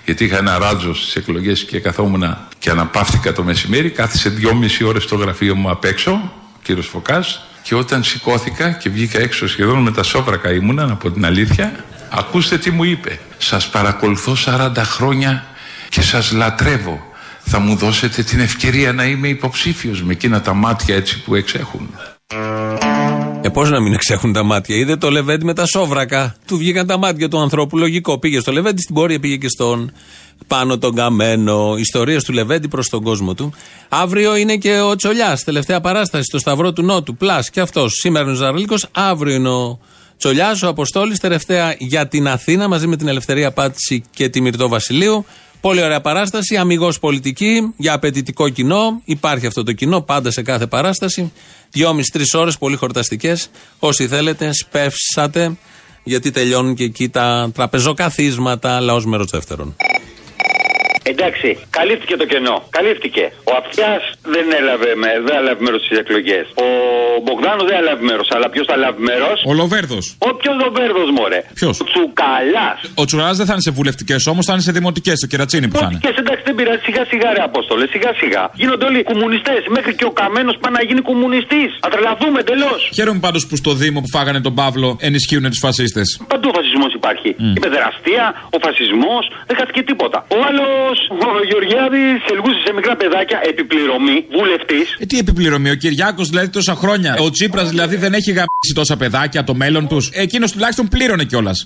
γιατί είχα ένα ράτζο στις εκλογές και καθόμουν και αναπαύτηκα το μεσημέρι κάθισε δυόμιση ώρες στο γραφείο μου απ' έξω ο κύριος Φωκάς και όταν σηκώθηκα και βγήκα έξω σχεδόν με τα σόβρακα ήμουνα από την αλήθεια ακούστε τι μου είπε. Σας παρακολουθώ 40 χρόνια και σας λατρεύω. Θα μου δώσετε την ευκαιρία να είμαι υποψήφιος με εκείνα τα μάτια έτσι που εξέχουν Ε, πώς να μην εξέχουν τα μάτια. Είδε το Λεβέντι με τα σόβρακα. Του βγήκαν τα μάτια του ανθρώπου. Λογικό. Πήγε στο Λεβέντι, στην πορεία πήγε και στον πάνω τον καμένο. Ιστορίες του Λεβέντι προς τον κόσμο του. Αύριο είναι και ο Τσολιάς. Τελευταία παράσταση στο Σταυρό του Νότου. Πλάς και αυτός. Σήμερα είναι ο Ζαραλίκο. Αύριο είναι ο Τσολιάς, ο Αποστόλης. Τελευταία για την Αθήνα μαζί με την Ελευθερία Πάτηση και τη Μυρτό Βασιλείου. Πολύ ωραία παράσταση, αμυγός πολιτική, για απαιτητικό κοινό. Υπάρχει αυτό το κοινό πάντα σε κάθε παράσταση. Δυόμιση-τρεις ώρες, πολύ χορταστικές. Όσοι θέλετε, σπεύσατε, γιατί τελειώνουν και εκεί τα τραπεζοκαθίσματα, λαός μέρος δεύτερον. Εντάξει, καλύφθηκε το κενό. Καλύφθηκε. Ο Αυτιάς δεν έλαβε, με- δεν έλαβε μέρος στις εκλογές. Ο Μπογδάνος δεν έλαβε μέρος. Αλλά ποιος θα λάβει μέρος; Ο Λοβέρδος. Όποιο Λοβέρδος, μωρέ; Ποιος; Ο Τσουκαλά. Ο Τσουρά δεν θα είναι σε βουλευτικές όμως, θα είναι σε δημοτικές, στο κερατσίνι που θα είναι. Και εντάξει, δεν πειράζει. Σιγά σιγά, ρε Απόστολε. Σιγά σιγά. Γίνονται όλοι κομμουνιστές. Μέχρι και ο Καμένος πάει να γίνει κομμουνιστής. Θα τρελαθούμε εντελώς. Χαίρομαι πάντως που στο Δήμο που φάγανε τον Παύλο ενισχύουν τους φασίστες. Παντού ο φασισμός υπάρχει. Η παιδεραστία, ο φασισμός, δεν χάθηκε τίποτα. Ο άλλο, ο Γεωργιάδης, ελγούσε σε μικρά παιδάκια, επιπληρωμή, βουλευτής. Ε, τι επιπληρωμή, ο Κυριάκος δηλαδή τόσα χρόνια. Ο Τσίπρας δηλαδή δεν έχει γαμίσει τόσα παιδάκια, το μέλλον τους. Εκείνος τουλάχιστον πλήρωνε κιόλας.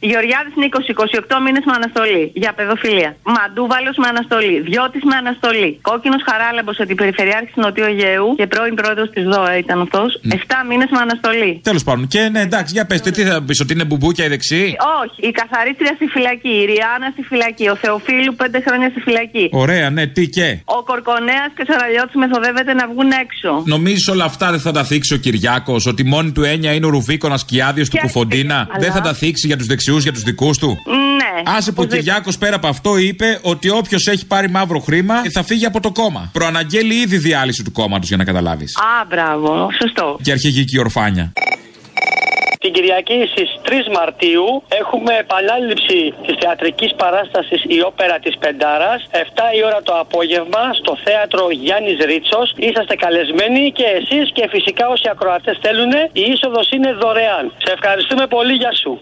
Γεωργιάδης Νίκος, 28 μήνες με αναστολή για παιδοφιλία. Μαντούβαλος με αναστολή. Διώτης με αναστολή. Κόκκινος Χαράλαμπος αντιπεριφερειάρχης Νοτιού Αιγαίου και πρώην πρόεδρος της ΔΟΕ ήταν αυτός. 7 μήνες με αναστολή. Τέλος πάντων. Και ναι, εντάξει, για πετε, τι θα πεις, ότι είναι μπουμπούκια η δεξί; Όχι, η καθαρίστρια στη φυλακή, η Ριάννα στη φυλακή, ο Θεοφίλου 5 χρόνια στη φυλακή. Ωραία, ναι, τι και; Ο Κορκονέας και ο Σαραλιώτης μεθοδεύεται να βγουν έξω. Νομίζεις όλα αυτά δεν θα τα θίξει ο Κυριάκος, ότι μόνη του έννοια είναι ο Ρουβίκονας Σκιάδιο του Κουφοντίνα; Αλλά- Δεν θα τα θίξει για τους δεξιούς, για τους δικούς του; Ναι. Άσε που ο Κυριάκο πέρα από αυτό είπε ότι όποιος έχει πάρει μαύρο χρήμα θα φύγει από το κόμμα. Προαναγγέλει ήδη διάλυση του κόμματος για να καταλάβεις. Α, μπράβο, σωστό. Και αρχηγική ορφάνια. Την Κυριακή στις 3 Μαρτίου έχουμε επανάληψη της θεατρικής παράστασης Η Όπερα της Πεντάρας. 7 η ώρα το απόγευμα στο θέατρο Γιάννης Ρίτσος. Είσαστε καλεσμένοι και εσείς και φυσικά όσοι ακροατές θέλουν. Η είσοδος είναι δωρεάν. Σε ευχαριστούμε πολύ, γεια σου.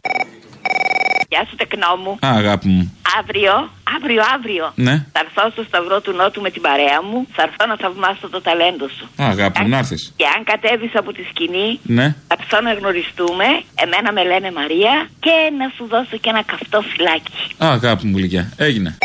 Γεια σου, τεκνό μου. Α, αγάπη μου. Αύριο, αύριο, αύριο. Ναι. Θα έρθω στο Σταυρό του Νότου με την παρέα μου. Θα έρθω να θαυμάσω το ταλέντο σου. Α, αγάπη μου, να έρθεις. Και αν κατέβεις από τη σκηνή, Ναι. θα έρθω να γνωριστούμε. Εμένα με λένε Μαρία και να σου δώσω και ένα καυτό φυλάκι. Α, αγάπη μου, γλυκιά. Έγινε.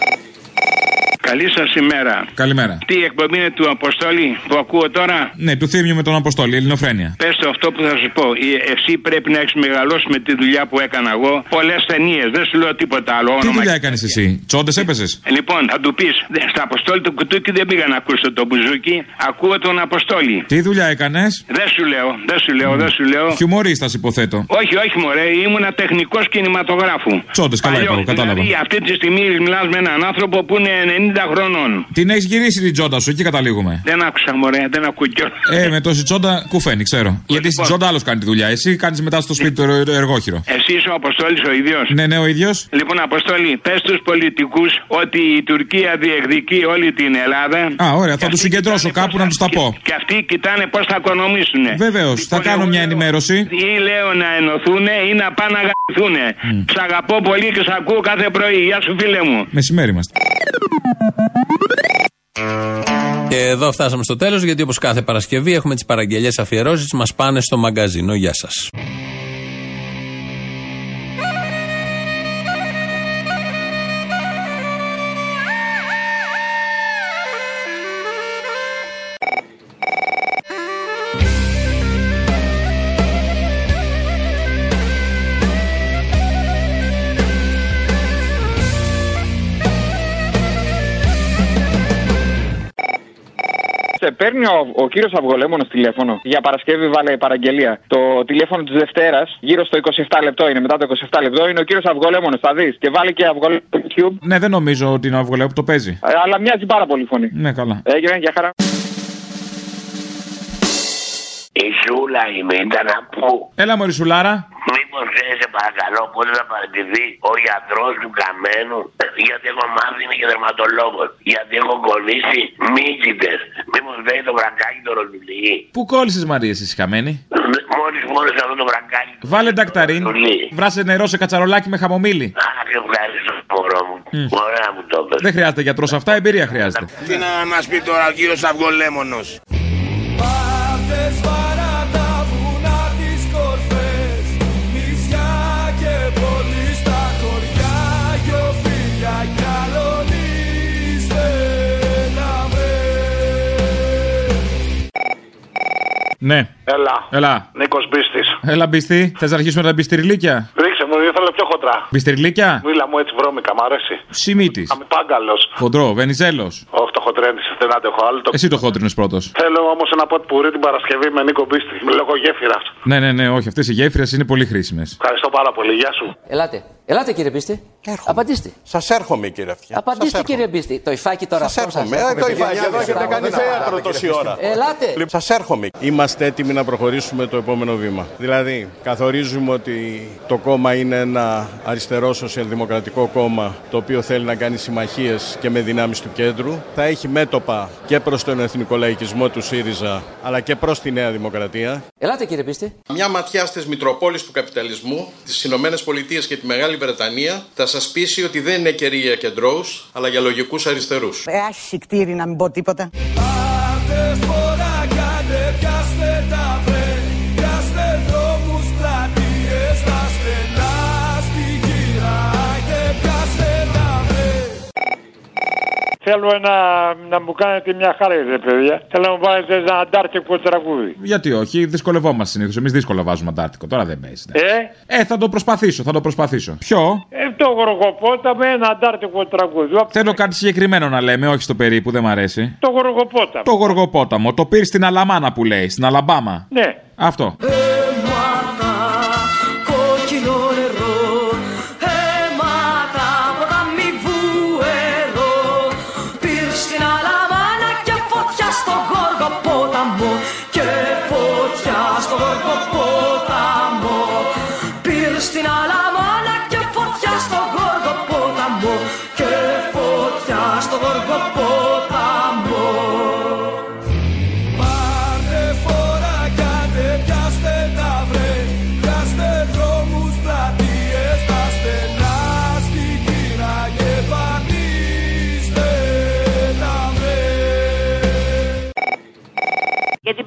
Καλή σας ημέρα. Καλημέρα. Τι η εκπομπή είναι του Αποστόλη που ακούω τώρα; Ναι, του θύμιου με τον Αποστόλη, Ελληνοφρένεια. Πες το αυτό που θα σου πω. Ε, Εσύ πρέπει να έχεις μεγαλώσει με τη δουλειά που έκανα εγώ. Πολλές ταινίες. Δεν σου λέω τίποτα άλλο. Τι Όνομα δουλειά έκανες εσύ, τσόντες έπεσε. Λοιπόν, θα του πεις, στα Αποστόλη του κουτούκι δεν πήγα να ακούσω το μπουζούκι. Ακούω τον Αποστόλη. Τι δουλειά έκανες; Δεν σου λέω, δεν σου λέω, δεν σου λέω. Χιουμορίστας, υποθέτω. Όχι, όχι, μωρέ, ήμουνα τεχνικός κινηματογράφου. Τσόντες, καλά Παλιό, είπα, κατάλαβα. Δηλαδή, αυτή τη στιγμή μιλάς με έναν άνθρωπο που είναι 90 χρονών. Την έχεις γυρίσει την τσόντα σου, εκεί καταλήγουμε. Δεν άκουσα, μωρέ, δεν ακούω κιόλας. Ε, με τόση τσόντα κουφαίνει, ξέρω. Γιατί στην τσόντα άλλος κάνει τη δουλειά. Εσύ κάνεις μετά στο σπίτι το ερ- εργόχειρο. Εσύ είσαι ο Αποστόλης ο ίδιος; Ναι, ναι, ο ίδιος. Λοιπόν, Αποστόλη, πες στου πολιτικούς ότι η Τουρκία διεκδικεί όλη την Ελλάδα. Α, ωραία, θα τους συγκεντρώσω κάπου να τους τα πω. Και αυτοί κοιτάνε πώς θα οικονομήσουν. Βεβαίως, θα κάνω μια ενημέρωση. Ή λέω να ενωθούν ή να πάνε να γαμπηθούν. Σ' αγαπώ πολύ και σ' ακούω κάθε πρωί. Γεια σου, φίλε μου. Μεσημέρι είμαστε. Και εδώ φτάσαμε στο τέλος, γιατί όπως κάθε Παρασκευή έχουμε τις παραγγελίε αφιερώσεις, μας πάνε στο μαγκαζίνο. Γεια σας. Σε παίρνει ο, ο κύριος Αυγολέμονος τηλέφωνο. Για Παρασκευή βάλε παραγγελία. Το τηλέφωνο της Δευτέρας, γύρω στο 27 λεπτό είναι, μετά το 27 λεπτό, είναι ο κύριος Αυγολέμονος. Θα δεις. Και βάλει και Αυγολέμονο στο YouTube. Ναι, δεν νομίζω ότι είναι ο Αυγολέου που το παίζει. Ε, αλλά μοιάζει πάρα πολύ φωνή. Ναι, καλά. Έγινε για χαρά. Η Σούλα είμαι, ήταν πού. Έλα, Μωρή Σουλάρα. Μήπω ξέρει, σε παρακαλώ, πότε θα παραιτηθεί ο γιατρός του καμένου. Γιατί έχω μάθει είναι και δερματολόγος. Γιατί έχω κολλήσει μύκητες. Μήπω λέει το βρακάκι το ρολουλί. Πού κόλλησες Μαρία, εσύ χαμένη. Μόλις μόλις αυτό το βρακάκι. Βάλε ντακταρίν. Βράσε νερό σε κατσαρολάκι με χαμομήλι. Αχ, ευχαριστώ, μωρό μου. Μμ. Ωραία μου το πες. Δεν χρειάζεται γιατρός αυτά, εμπειρία χρειάζεται. Τι να μα πει τώρα ο κύριος Αυγολέμονος. Ναι. Έλα. Έλα. Νίκος Μπίστης. Έλα, μπιστή. Θες να αρχίσουμε τα μπιστηριλίκια; Ρίξε μου, ήθελα πιο χοντρά. Μπιστηριλίκια; Μίλα μου έτσι βρώμικα, μ' αρέσει. Σιμίτη. Είμαι πάγκαλος. Χοντρό, Βενιζέλος. Όχι το χοντρένι, δεν αντέχω άλλο. Το... Εσύ το χόντρινο πρώτος. Θέλω όμως ένα ποτ πουρί την Παρασκευή με Νίκο Μπίστη. Με λόγω γέφυρας. Ναι, ναι, ναι, όχι. Αυτές οι γέφυρες είναι πολύ χρήσιμες. Ευχαριστώ πάρα πολύ. Γεια σου. Ελάτε. Ελάτε κύριε Μπίστη. Απαντήστε. Σας έρχομαι κύριε Αυτιά. Απαντήστε κύριε Μπίστη. Το υφάκι τώρα Σας αυτό έρχομαι. Ε, το υφάκι εδώ έχετε κάνει θέατρο τόση ώρα. Ελάτε. Σας έρχομαι. Είμαστε έτοιμοι να προχωρήσουμε το επόμενο βήμα. Δηλαδή, καθορίζουμε ότι το κόμμα είναι ένα αριστερό σοσιαλδημοκρατικό κόμμα το οποίο θέλει να κάνει συμμαχίες και με δυνάμεις του κέντρου. Θα έχει μέτωπα και προς τον εθνικό λαϊκισμό του ΣΥΡΙΖΑ αλλά και προς τη Νέα Δημοκρατία. Ελάτε κύριε Μπίστη. Μια ματιά στις Μητροπόλεις του καπιταλισμού, τις Ηνωμένες Πολιτείες και τη Μεγάλη Βρετανία θα σας πείσει ότι δεν είναι καιροί για κεντρώους, αλλά για λογικούς αριστερούς. Ε, άσυχτήρι να μην πω τίποτα. Θέλω ένα, να μου κάνετε μια χάρη, ρε παιδιά. Θέλω να μου βάλετε ένα αντάρτικο τραγούδι. Γιατί όχι, δυσκολευόμαστε συνήθως. Εμείς δύσκολα βάζουμε Αντάρτικο. Τώρα δεν παίζει. Ε, Ε, θα το προσπαθήσω, θα το προσπαθήσω. Ποιο; ε, το γοργοπόταμο, ένα αντάρτικο τραγούδι. Θέλω κάτι συγκεκριμένο να λέμε, όχι στο περίπου, δεν μ' αρέσει. Το γοργοπόταμο. Το γοργοπόταμο. Το πήρε στην Αλαμάνα που λέει, στην Αλαμπάμα. Ναι. Αυτό. Αίματα,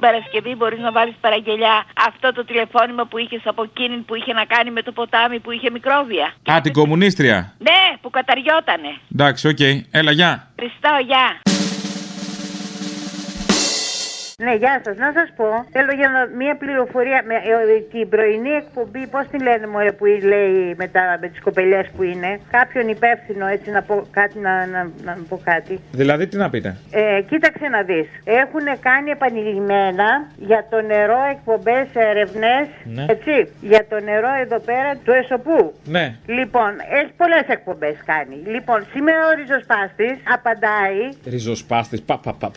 Παρασκευή μπορείς να βάλεις παραγγελιά αυτό το τηλεφώνημα που είχες από εκείνη που είχε να κάνει με το ποτάμι που είχε μικρόβια. Α, την κομμουνίστρια. Ναι, που καταριότανε. Εντάξει, οκ. Έλα, γεια. Χριστό, γεια. Ναι, γεια σας. Να σας πω, θέλω για να, μία πληροφορία. Με, ε, την πρωινή εκπομπή, πώς τη λένε, μωρέ, που λέει με, τα- με τις κοπελιές που είναι. Κάποιον υπεύθυνο, έτσι να πω κάτι. Να, να, να πω κάτι. Δηλαδή, τι να πείτε; Ε, κοίταξε να δεις. Έχουν κάνει επανειλημμένα για το νερό εκπομπές ερευνές, Ναι. έτσι, για το νερό εδώ πέρα του Εσωπού. Ναι. Λοιπόν, έχει πολλές εκπομπές κάνει. Λοιπόν, σήμερα ο ριζοσπάστης απαντάει, Ριζοσπάστης. Πα, πα, πα.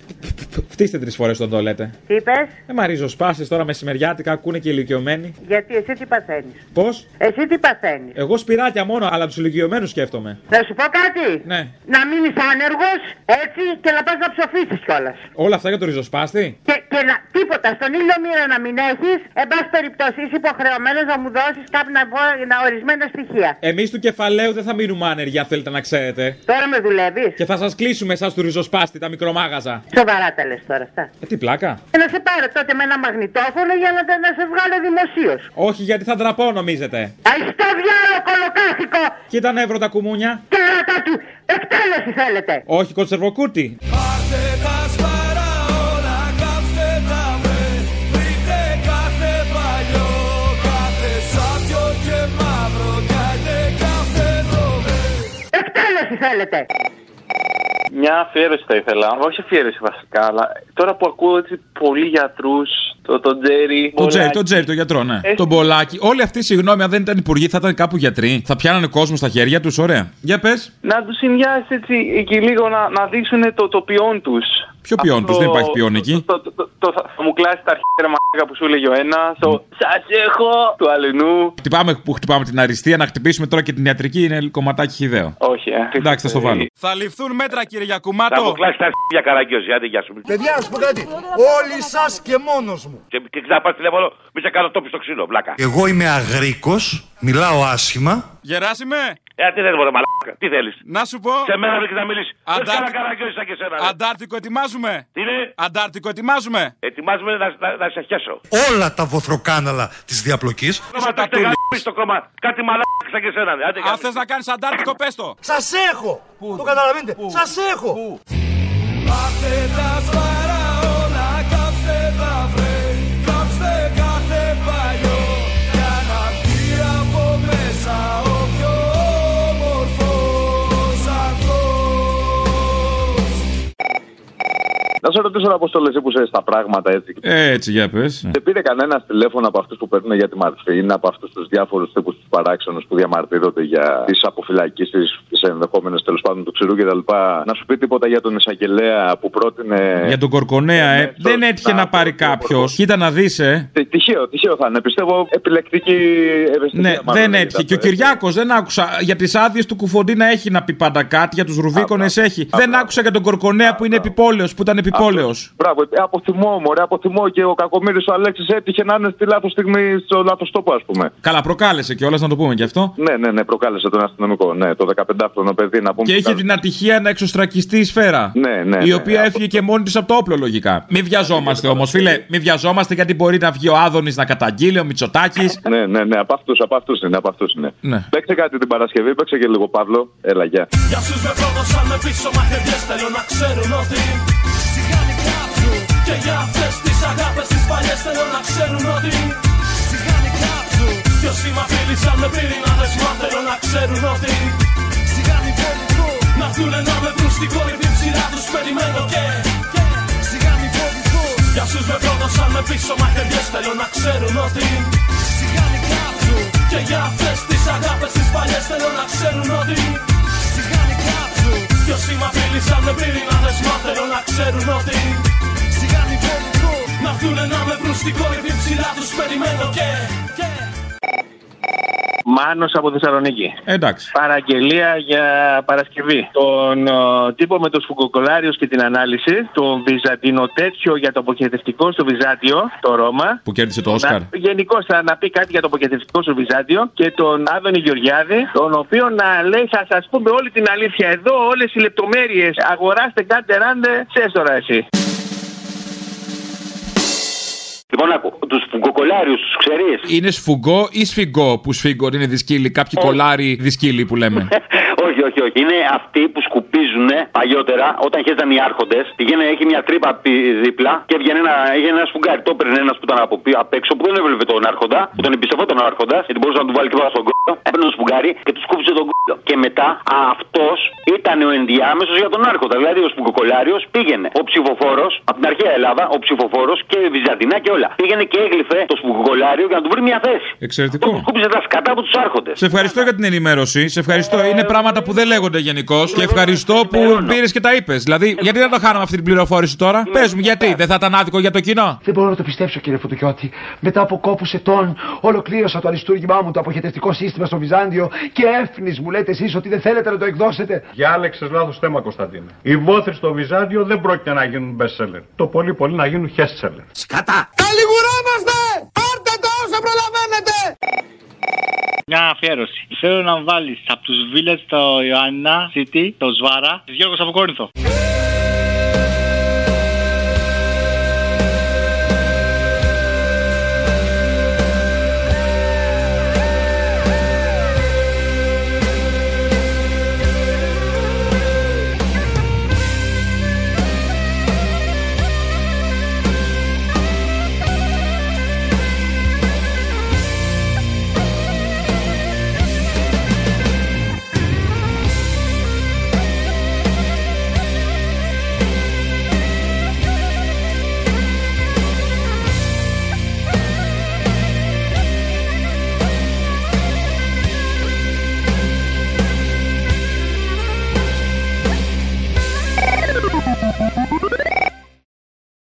Φτύστε τρεις φορές τον το λέτε. τι είπες, Ε, μα ριζοσπάστη τώρα μεσημεριάτικα ακούνε και ηλικιωμένοι. γιατί εσύ τι παθαίνεις; Πώς; Εσύ τι παθαίνεις; Εγώ σπυράκια μόνο, αλλά τους ηλικιωμένους σκέφτομαι. Να σου πω κάτι; Ναι. Να μείνεις άνεργος, έτσι, και να πας να ψοφήσεις κιόλας. Όλα αυτά για το ριζοσπάστη; Και, και να, τίποτα, στον ήλιο μοίρα να μην έχεις, εν πάση περιπτώσει είσαι υποχρεωμένος να μου δώσεις κάποια να, ορισμένα στοιχεία. Εμείς του κεφαλαίου δεν θα μείνουμε άνεργοι, αν θέλετε να ξέρετε. Τώρα με δουλεύεις; Και θα σας κλείσουμε εσάς του ριζοσπάστη, τα μικρομάγαζα. Σοβαρά τα λες τώρα αυτά. Ε, τι πλάκα. Και να σε πάρω τότε με ένα μαγνητόφωνο για να, να σε βγάλω δημοσίως. Όχι, γιατί θα ντραπώ, νομίζετε. Αϊστό διάλογο κολοκάθικο! Κοίτα νεύρο τα κουμούνια. Κέρατα του! Εκτέλεση θέλετε! Όχι, κονσερβοκούτι. Πάρτε τα σπαρά όλα, κάψτε τα βρε Βρείτε κάθε παλιό, κάθε σάπιο και μαύρο Κάντε κάφτε το βρε Εκτέλεση θέλετε! Μια αφιέρωση θα ήθελα. Όχι αφιέρωση βασικά, αλλά τώρα που ακούω έτσι πολλοί γιατρούς, το, το Τζέρι. Το Τζέρι, το Τζέρι, το γιατρό, ναι. Ε. Τον Μπολάκι. Όλοι αυτοί, συγγνώμη, αν δεν ήταν υπουργοί, θα ήταν κάπου γιατροί. Θα πιάνανε κόσμο στα χέρια τους, ωραία. Για πες. Να τους συνδυάσεις έτσι εκεί λίγο να, να δείξουν το, το ποιόν τους. Ποιο ποιόν τους, δεν υπάρχει ποιόν εκεί. Το, το, το, το- θα μου κλάσει τα αρχαία μαλάκα που σου έλεγε ο ένας. Το Σας έχω του αλληνού. Χτυπάμε που χτυπάμε την αριστεία, να χτυπήσουμε τώρα και την ιατρική είναι κομματάκι χιδαίο. Όχι, ε. Εντάξει, θα στο βάλω. Θα ληφθούν μέτρα, κύριε Θα Γιακουμάτο. μου κλάσεις τα αρχαία καραγκιόζη, άντε γεια σου. Παιδιά, να σου πω κάτι. Όλοι σας και μόνος μου. Και, και ξαναπάς τηλέφωνο, μη σε κάνω τόπι στο ξύλο, βλάκα. Εγώ είμαι αγρίκος, μιλάω άσχημα. Γεράσιμε, Ε, τι θέλεις, μωρέ, μαλάκα, τι θέλεις. να σου πω. Σε μένα βρήκες να μιλήσεις. Δεν Αντάρ- κάνα καραγκιόζη σαν και εσένα. ρε. Αντάρτικο ετοιμάζουμε; Τι είναι, Αντάρτικο ετοιμάζουμε; ετοιμάζουμε να, να, να σε χέσω. Όλα τα βοθροκάναλα της διαπλοκής. Κόμμα το έχετε γαμίσει το κόμμα. Κάτι μαλάκα σαν και εσένα. ρε. Άντε, γεια Αν σου. θες να κάνεις αντάρτικο, πες το. Σας έχω! Το καταλαβαίνετε. Σας έχω! Πάρτε τα Να σε ρωτήσω, Αποστολέ, εσύ που είσαι στα πράγματα έτσι. Ε, έτσι, για πες. Δεν πήρε κανένα τηλέφωνο από αυτούς που παίρνουν για τη μαρφή, είναι από αυτούς τους διάφορους τύπους τους παράξενους που διαμαρτύρονται για τις αποφυλακίσεις, τις ενδεχόμενες τέλος πάντων του ξηρού κτλ. Να σου πει τίποτα για τον εισαγγελέα που πρότεινε. Για τον Κορκονέα, ε, δεν έτυχε να πάρει κάποιος. Κοίτα να δεις, ε. Τε- Τυχαίο, τυχαίο θα είναι. Πιστεύω επιλεκτική ευαισθησία. Ναι, μάλλον δεν έγινε έτυχε. αυτό, Και ο έτσι. Κυριάκος δεν άκουσα. Για τις άδειες του Κουφοντίνα έχει να πει πάντα κάτι. Για τους Ρουβίκονες έχει. Δεν άκουσα για τον Κορκονέα που είναι επιπόλαιος, που ήταν επιπόλαιος. Μπράβο, ε, από θυμό, μωρέ, από θυμό και ο Κακομήρη ο Αλέξης έτυχε να είναι στη λάθος στιγμή στο λάθος τόπο, ας πούμε. Καλά, προκάλεσε κιόλας να το πούμε κι αυτό. Ναι, ναι, ναι, προκάλεσε τον αστυνομικό. Ναι, το 15χρονο παιδί να πούμε. Και είχε την ατυχία να εξωστρακιστεί η σφαίρα. Ναι, ναι, Η ναι, οποία έφυγε και μόνη της από το όπλο, λογικά. Μην βιαζόμαστε όμως, φίλε. Μην βιαζόμαστε γιατί μπορεί να βγει ο Άδωνης να καταγγείλει, ο Μητσοτάκης. Ναι, ναι, ναι, από αυτούς από αυτούς είναι. Από αυτούς είναι. Ναι. Παίξε κάτι την Παρασκευή, παίξε και λίγο Παύλο. Έλα, γεια. Για όσους με πρόδωσαν με πίσω μαχαιριές θέλω να ξέρουν ότι Σιγάνι κάψου Και για αυτές τις αγάπες τις παλιές θέλω να ξέρουν ότι Σιγάνι κάψου Κι όσοι μ' απείλησαν με πυρηνάδες μα θέλω να ξέρουν ότι Σιγάνι βολικό Να έρθουνε να με βρουν στην κορυφή ψηλά τους περιμένω και Σιγάνι βολικό Για όσους με πρόδωσαν με πίσω μαχαιριές θέλω να ξέρουν ότι Σιγάνι κάψου Και για αυτές τις αγάπες τις ψηλά τους περιμένω και Μάνος από Θεσσαλονίκη. Εντάξει. Παραγγελία για Παρασκευή. Τον ε, τύπο με τους φουγκοκολάριου και την ανάλυση. Τον Βυζαντινο τέτοιο για το αποχαιρετευτικό στο Βυζάντιο, το Ρώμα. Που κέρδισε το Όσκαρ. Γενικώς θα να πει κάτι για το αποχαιρετευτικό στο Βυζάντιο και τον Άδωνη Γεωργιάδη, τον οποίο να λέει θα σας πούμε όλη την αλήθεια εδώ, όλες οι λεπτομέρειες. Αγοράστε, κάντε ράντε, ξέρεις τώρα εσύ. Λοιπόν, άκου, τους φουγκοκολάριους, τους ξέρεις; Είναι σφουγγό ή σφιγγό που σφίγγω είναι δισκύλοι. Κάποιοι κολάροι δισκύλοι που λέμε. όχι, όχι, όχι. Είναι αυτοί που σκουπίζουν παλιότερα όταν χέζαν οι άρχοντε. Πηγαίνει, έχει μια τρύπα πι- δίπλα και έβγαινε ένα, έγινε ένα σφουγγάρι. Το έπαιρνε ένας που ήταν από, πι- απ' έξω που δεν έβλεπε τον άρχοντα, που τον εμπιστευόταν ο άρχοντας, γιατί μπορούσε να του βάλει τίποτα στον κόλλο. Έπαιρνε το σφουγγάρι και τους σκούπισε τον κόλλο. Και μετά αυτός ήταν ο ενδιάμεσος για τον άρχοντα. Δηλαδή ο σφουγγοκολάριος πήγαινε. Ο ψηφοφόρος, από την αρχαία Ελλάδα, ο ψηφοφόρος και η Βυζαντινά και όλα. Πήγαινε και έγλυφε το σφουγγοκολάριο για να του βρει μια θέση. Εξαιρετικό. Σκούπισε τα σκατά από τους άρχοντες. Σε ευχαριστώ για την ενημέρωση. Σε ευχαριστώ. Είναι πράγματα που δεν λέγονται γενικώς. Και ευχαριστώ που πήρες και τα είπες. Δηλαδή, γιατί δεν το χάναμε αυτή την πληροφόρηση τώρα; Πες μου, γιατί; δεν θα ήταν άδικο για το κοινό; Δεν μπορώ να το πιστέψω, κύριε Φωτοκιώτη. Μετά από κόπου ετών, ολοκλήρωσα το αριστούργημά μου το αποχαιρετικό σύστημα στο Βυζάντιο και έφνης μου λέτε εσείς ότι δεν θέλετε να το εκδώσετε. Διάλεξε λάθος θέμα, Κωνσταντίνε. Οι βόθροι στο Βυζάντιο δεν πρόκειται να γίνουν best seller. Το πολύ πολύ να γίνουν best seller. Σκατά! Καλιγουρόμαστε! Πάρτε το όσο προλαβαίνετε! Μια αφιέρωση. Θέλω να βάλεις από τους Village το Ιωάννα City, το Σβάρα, τη Γιώργο από Κόρινθο.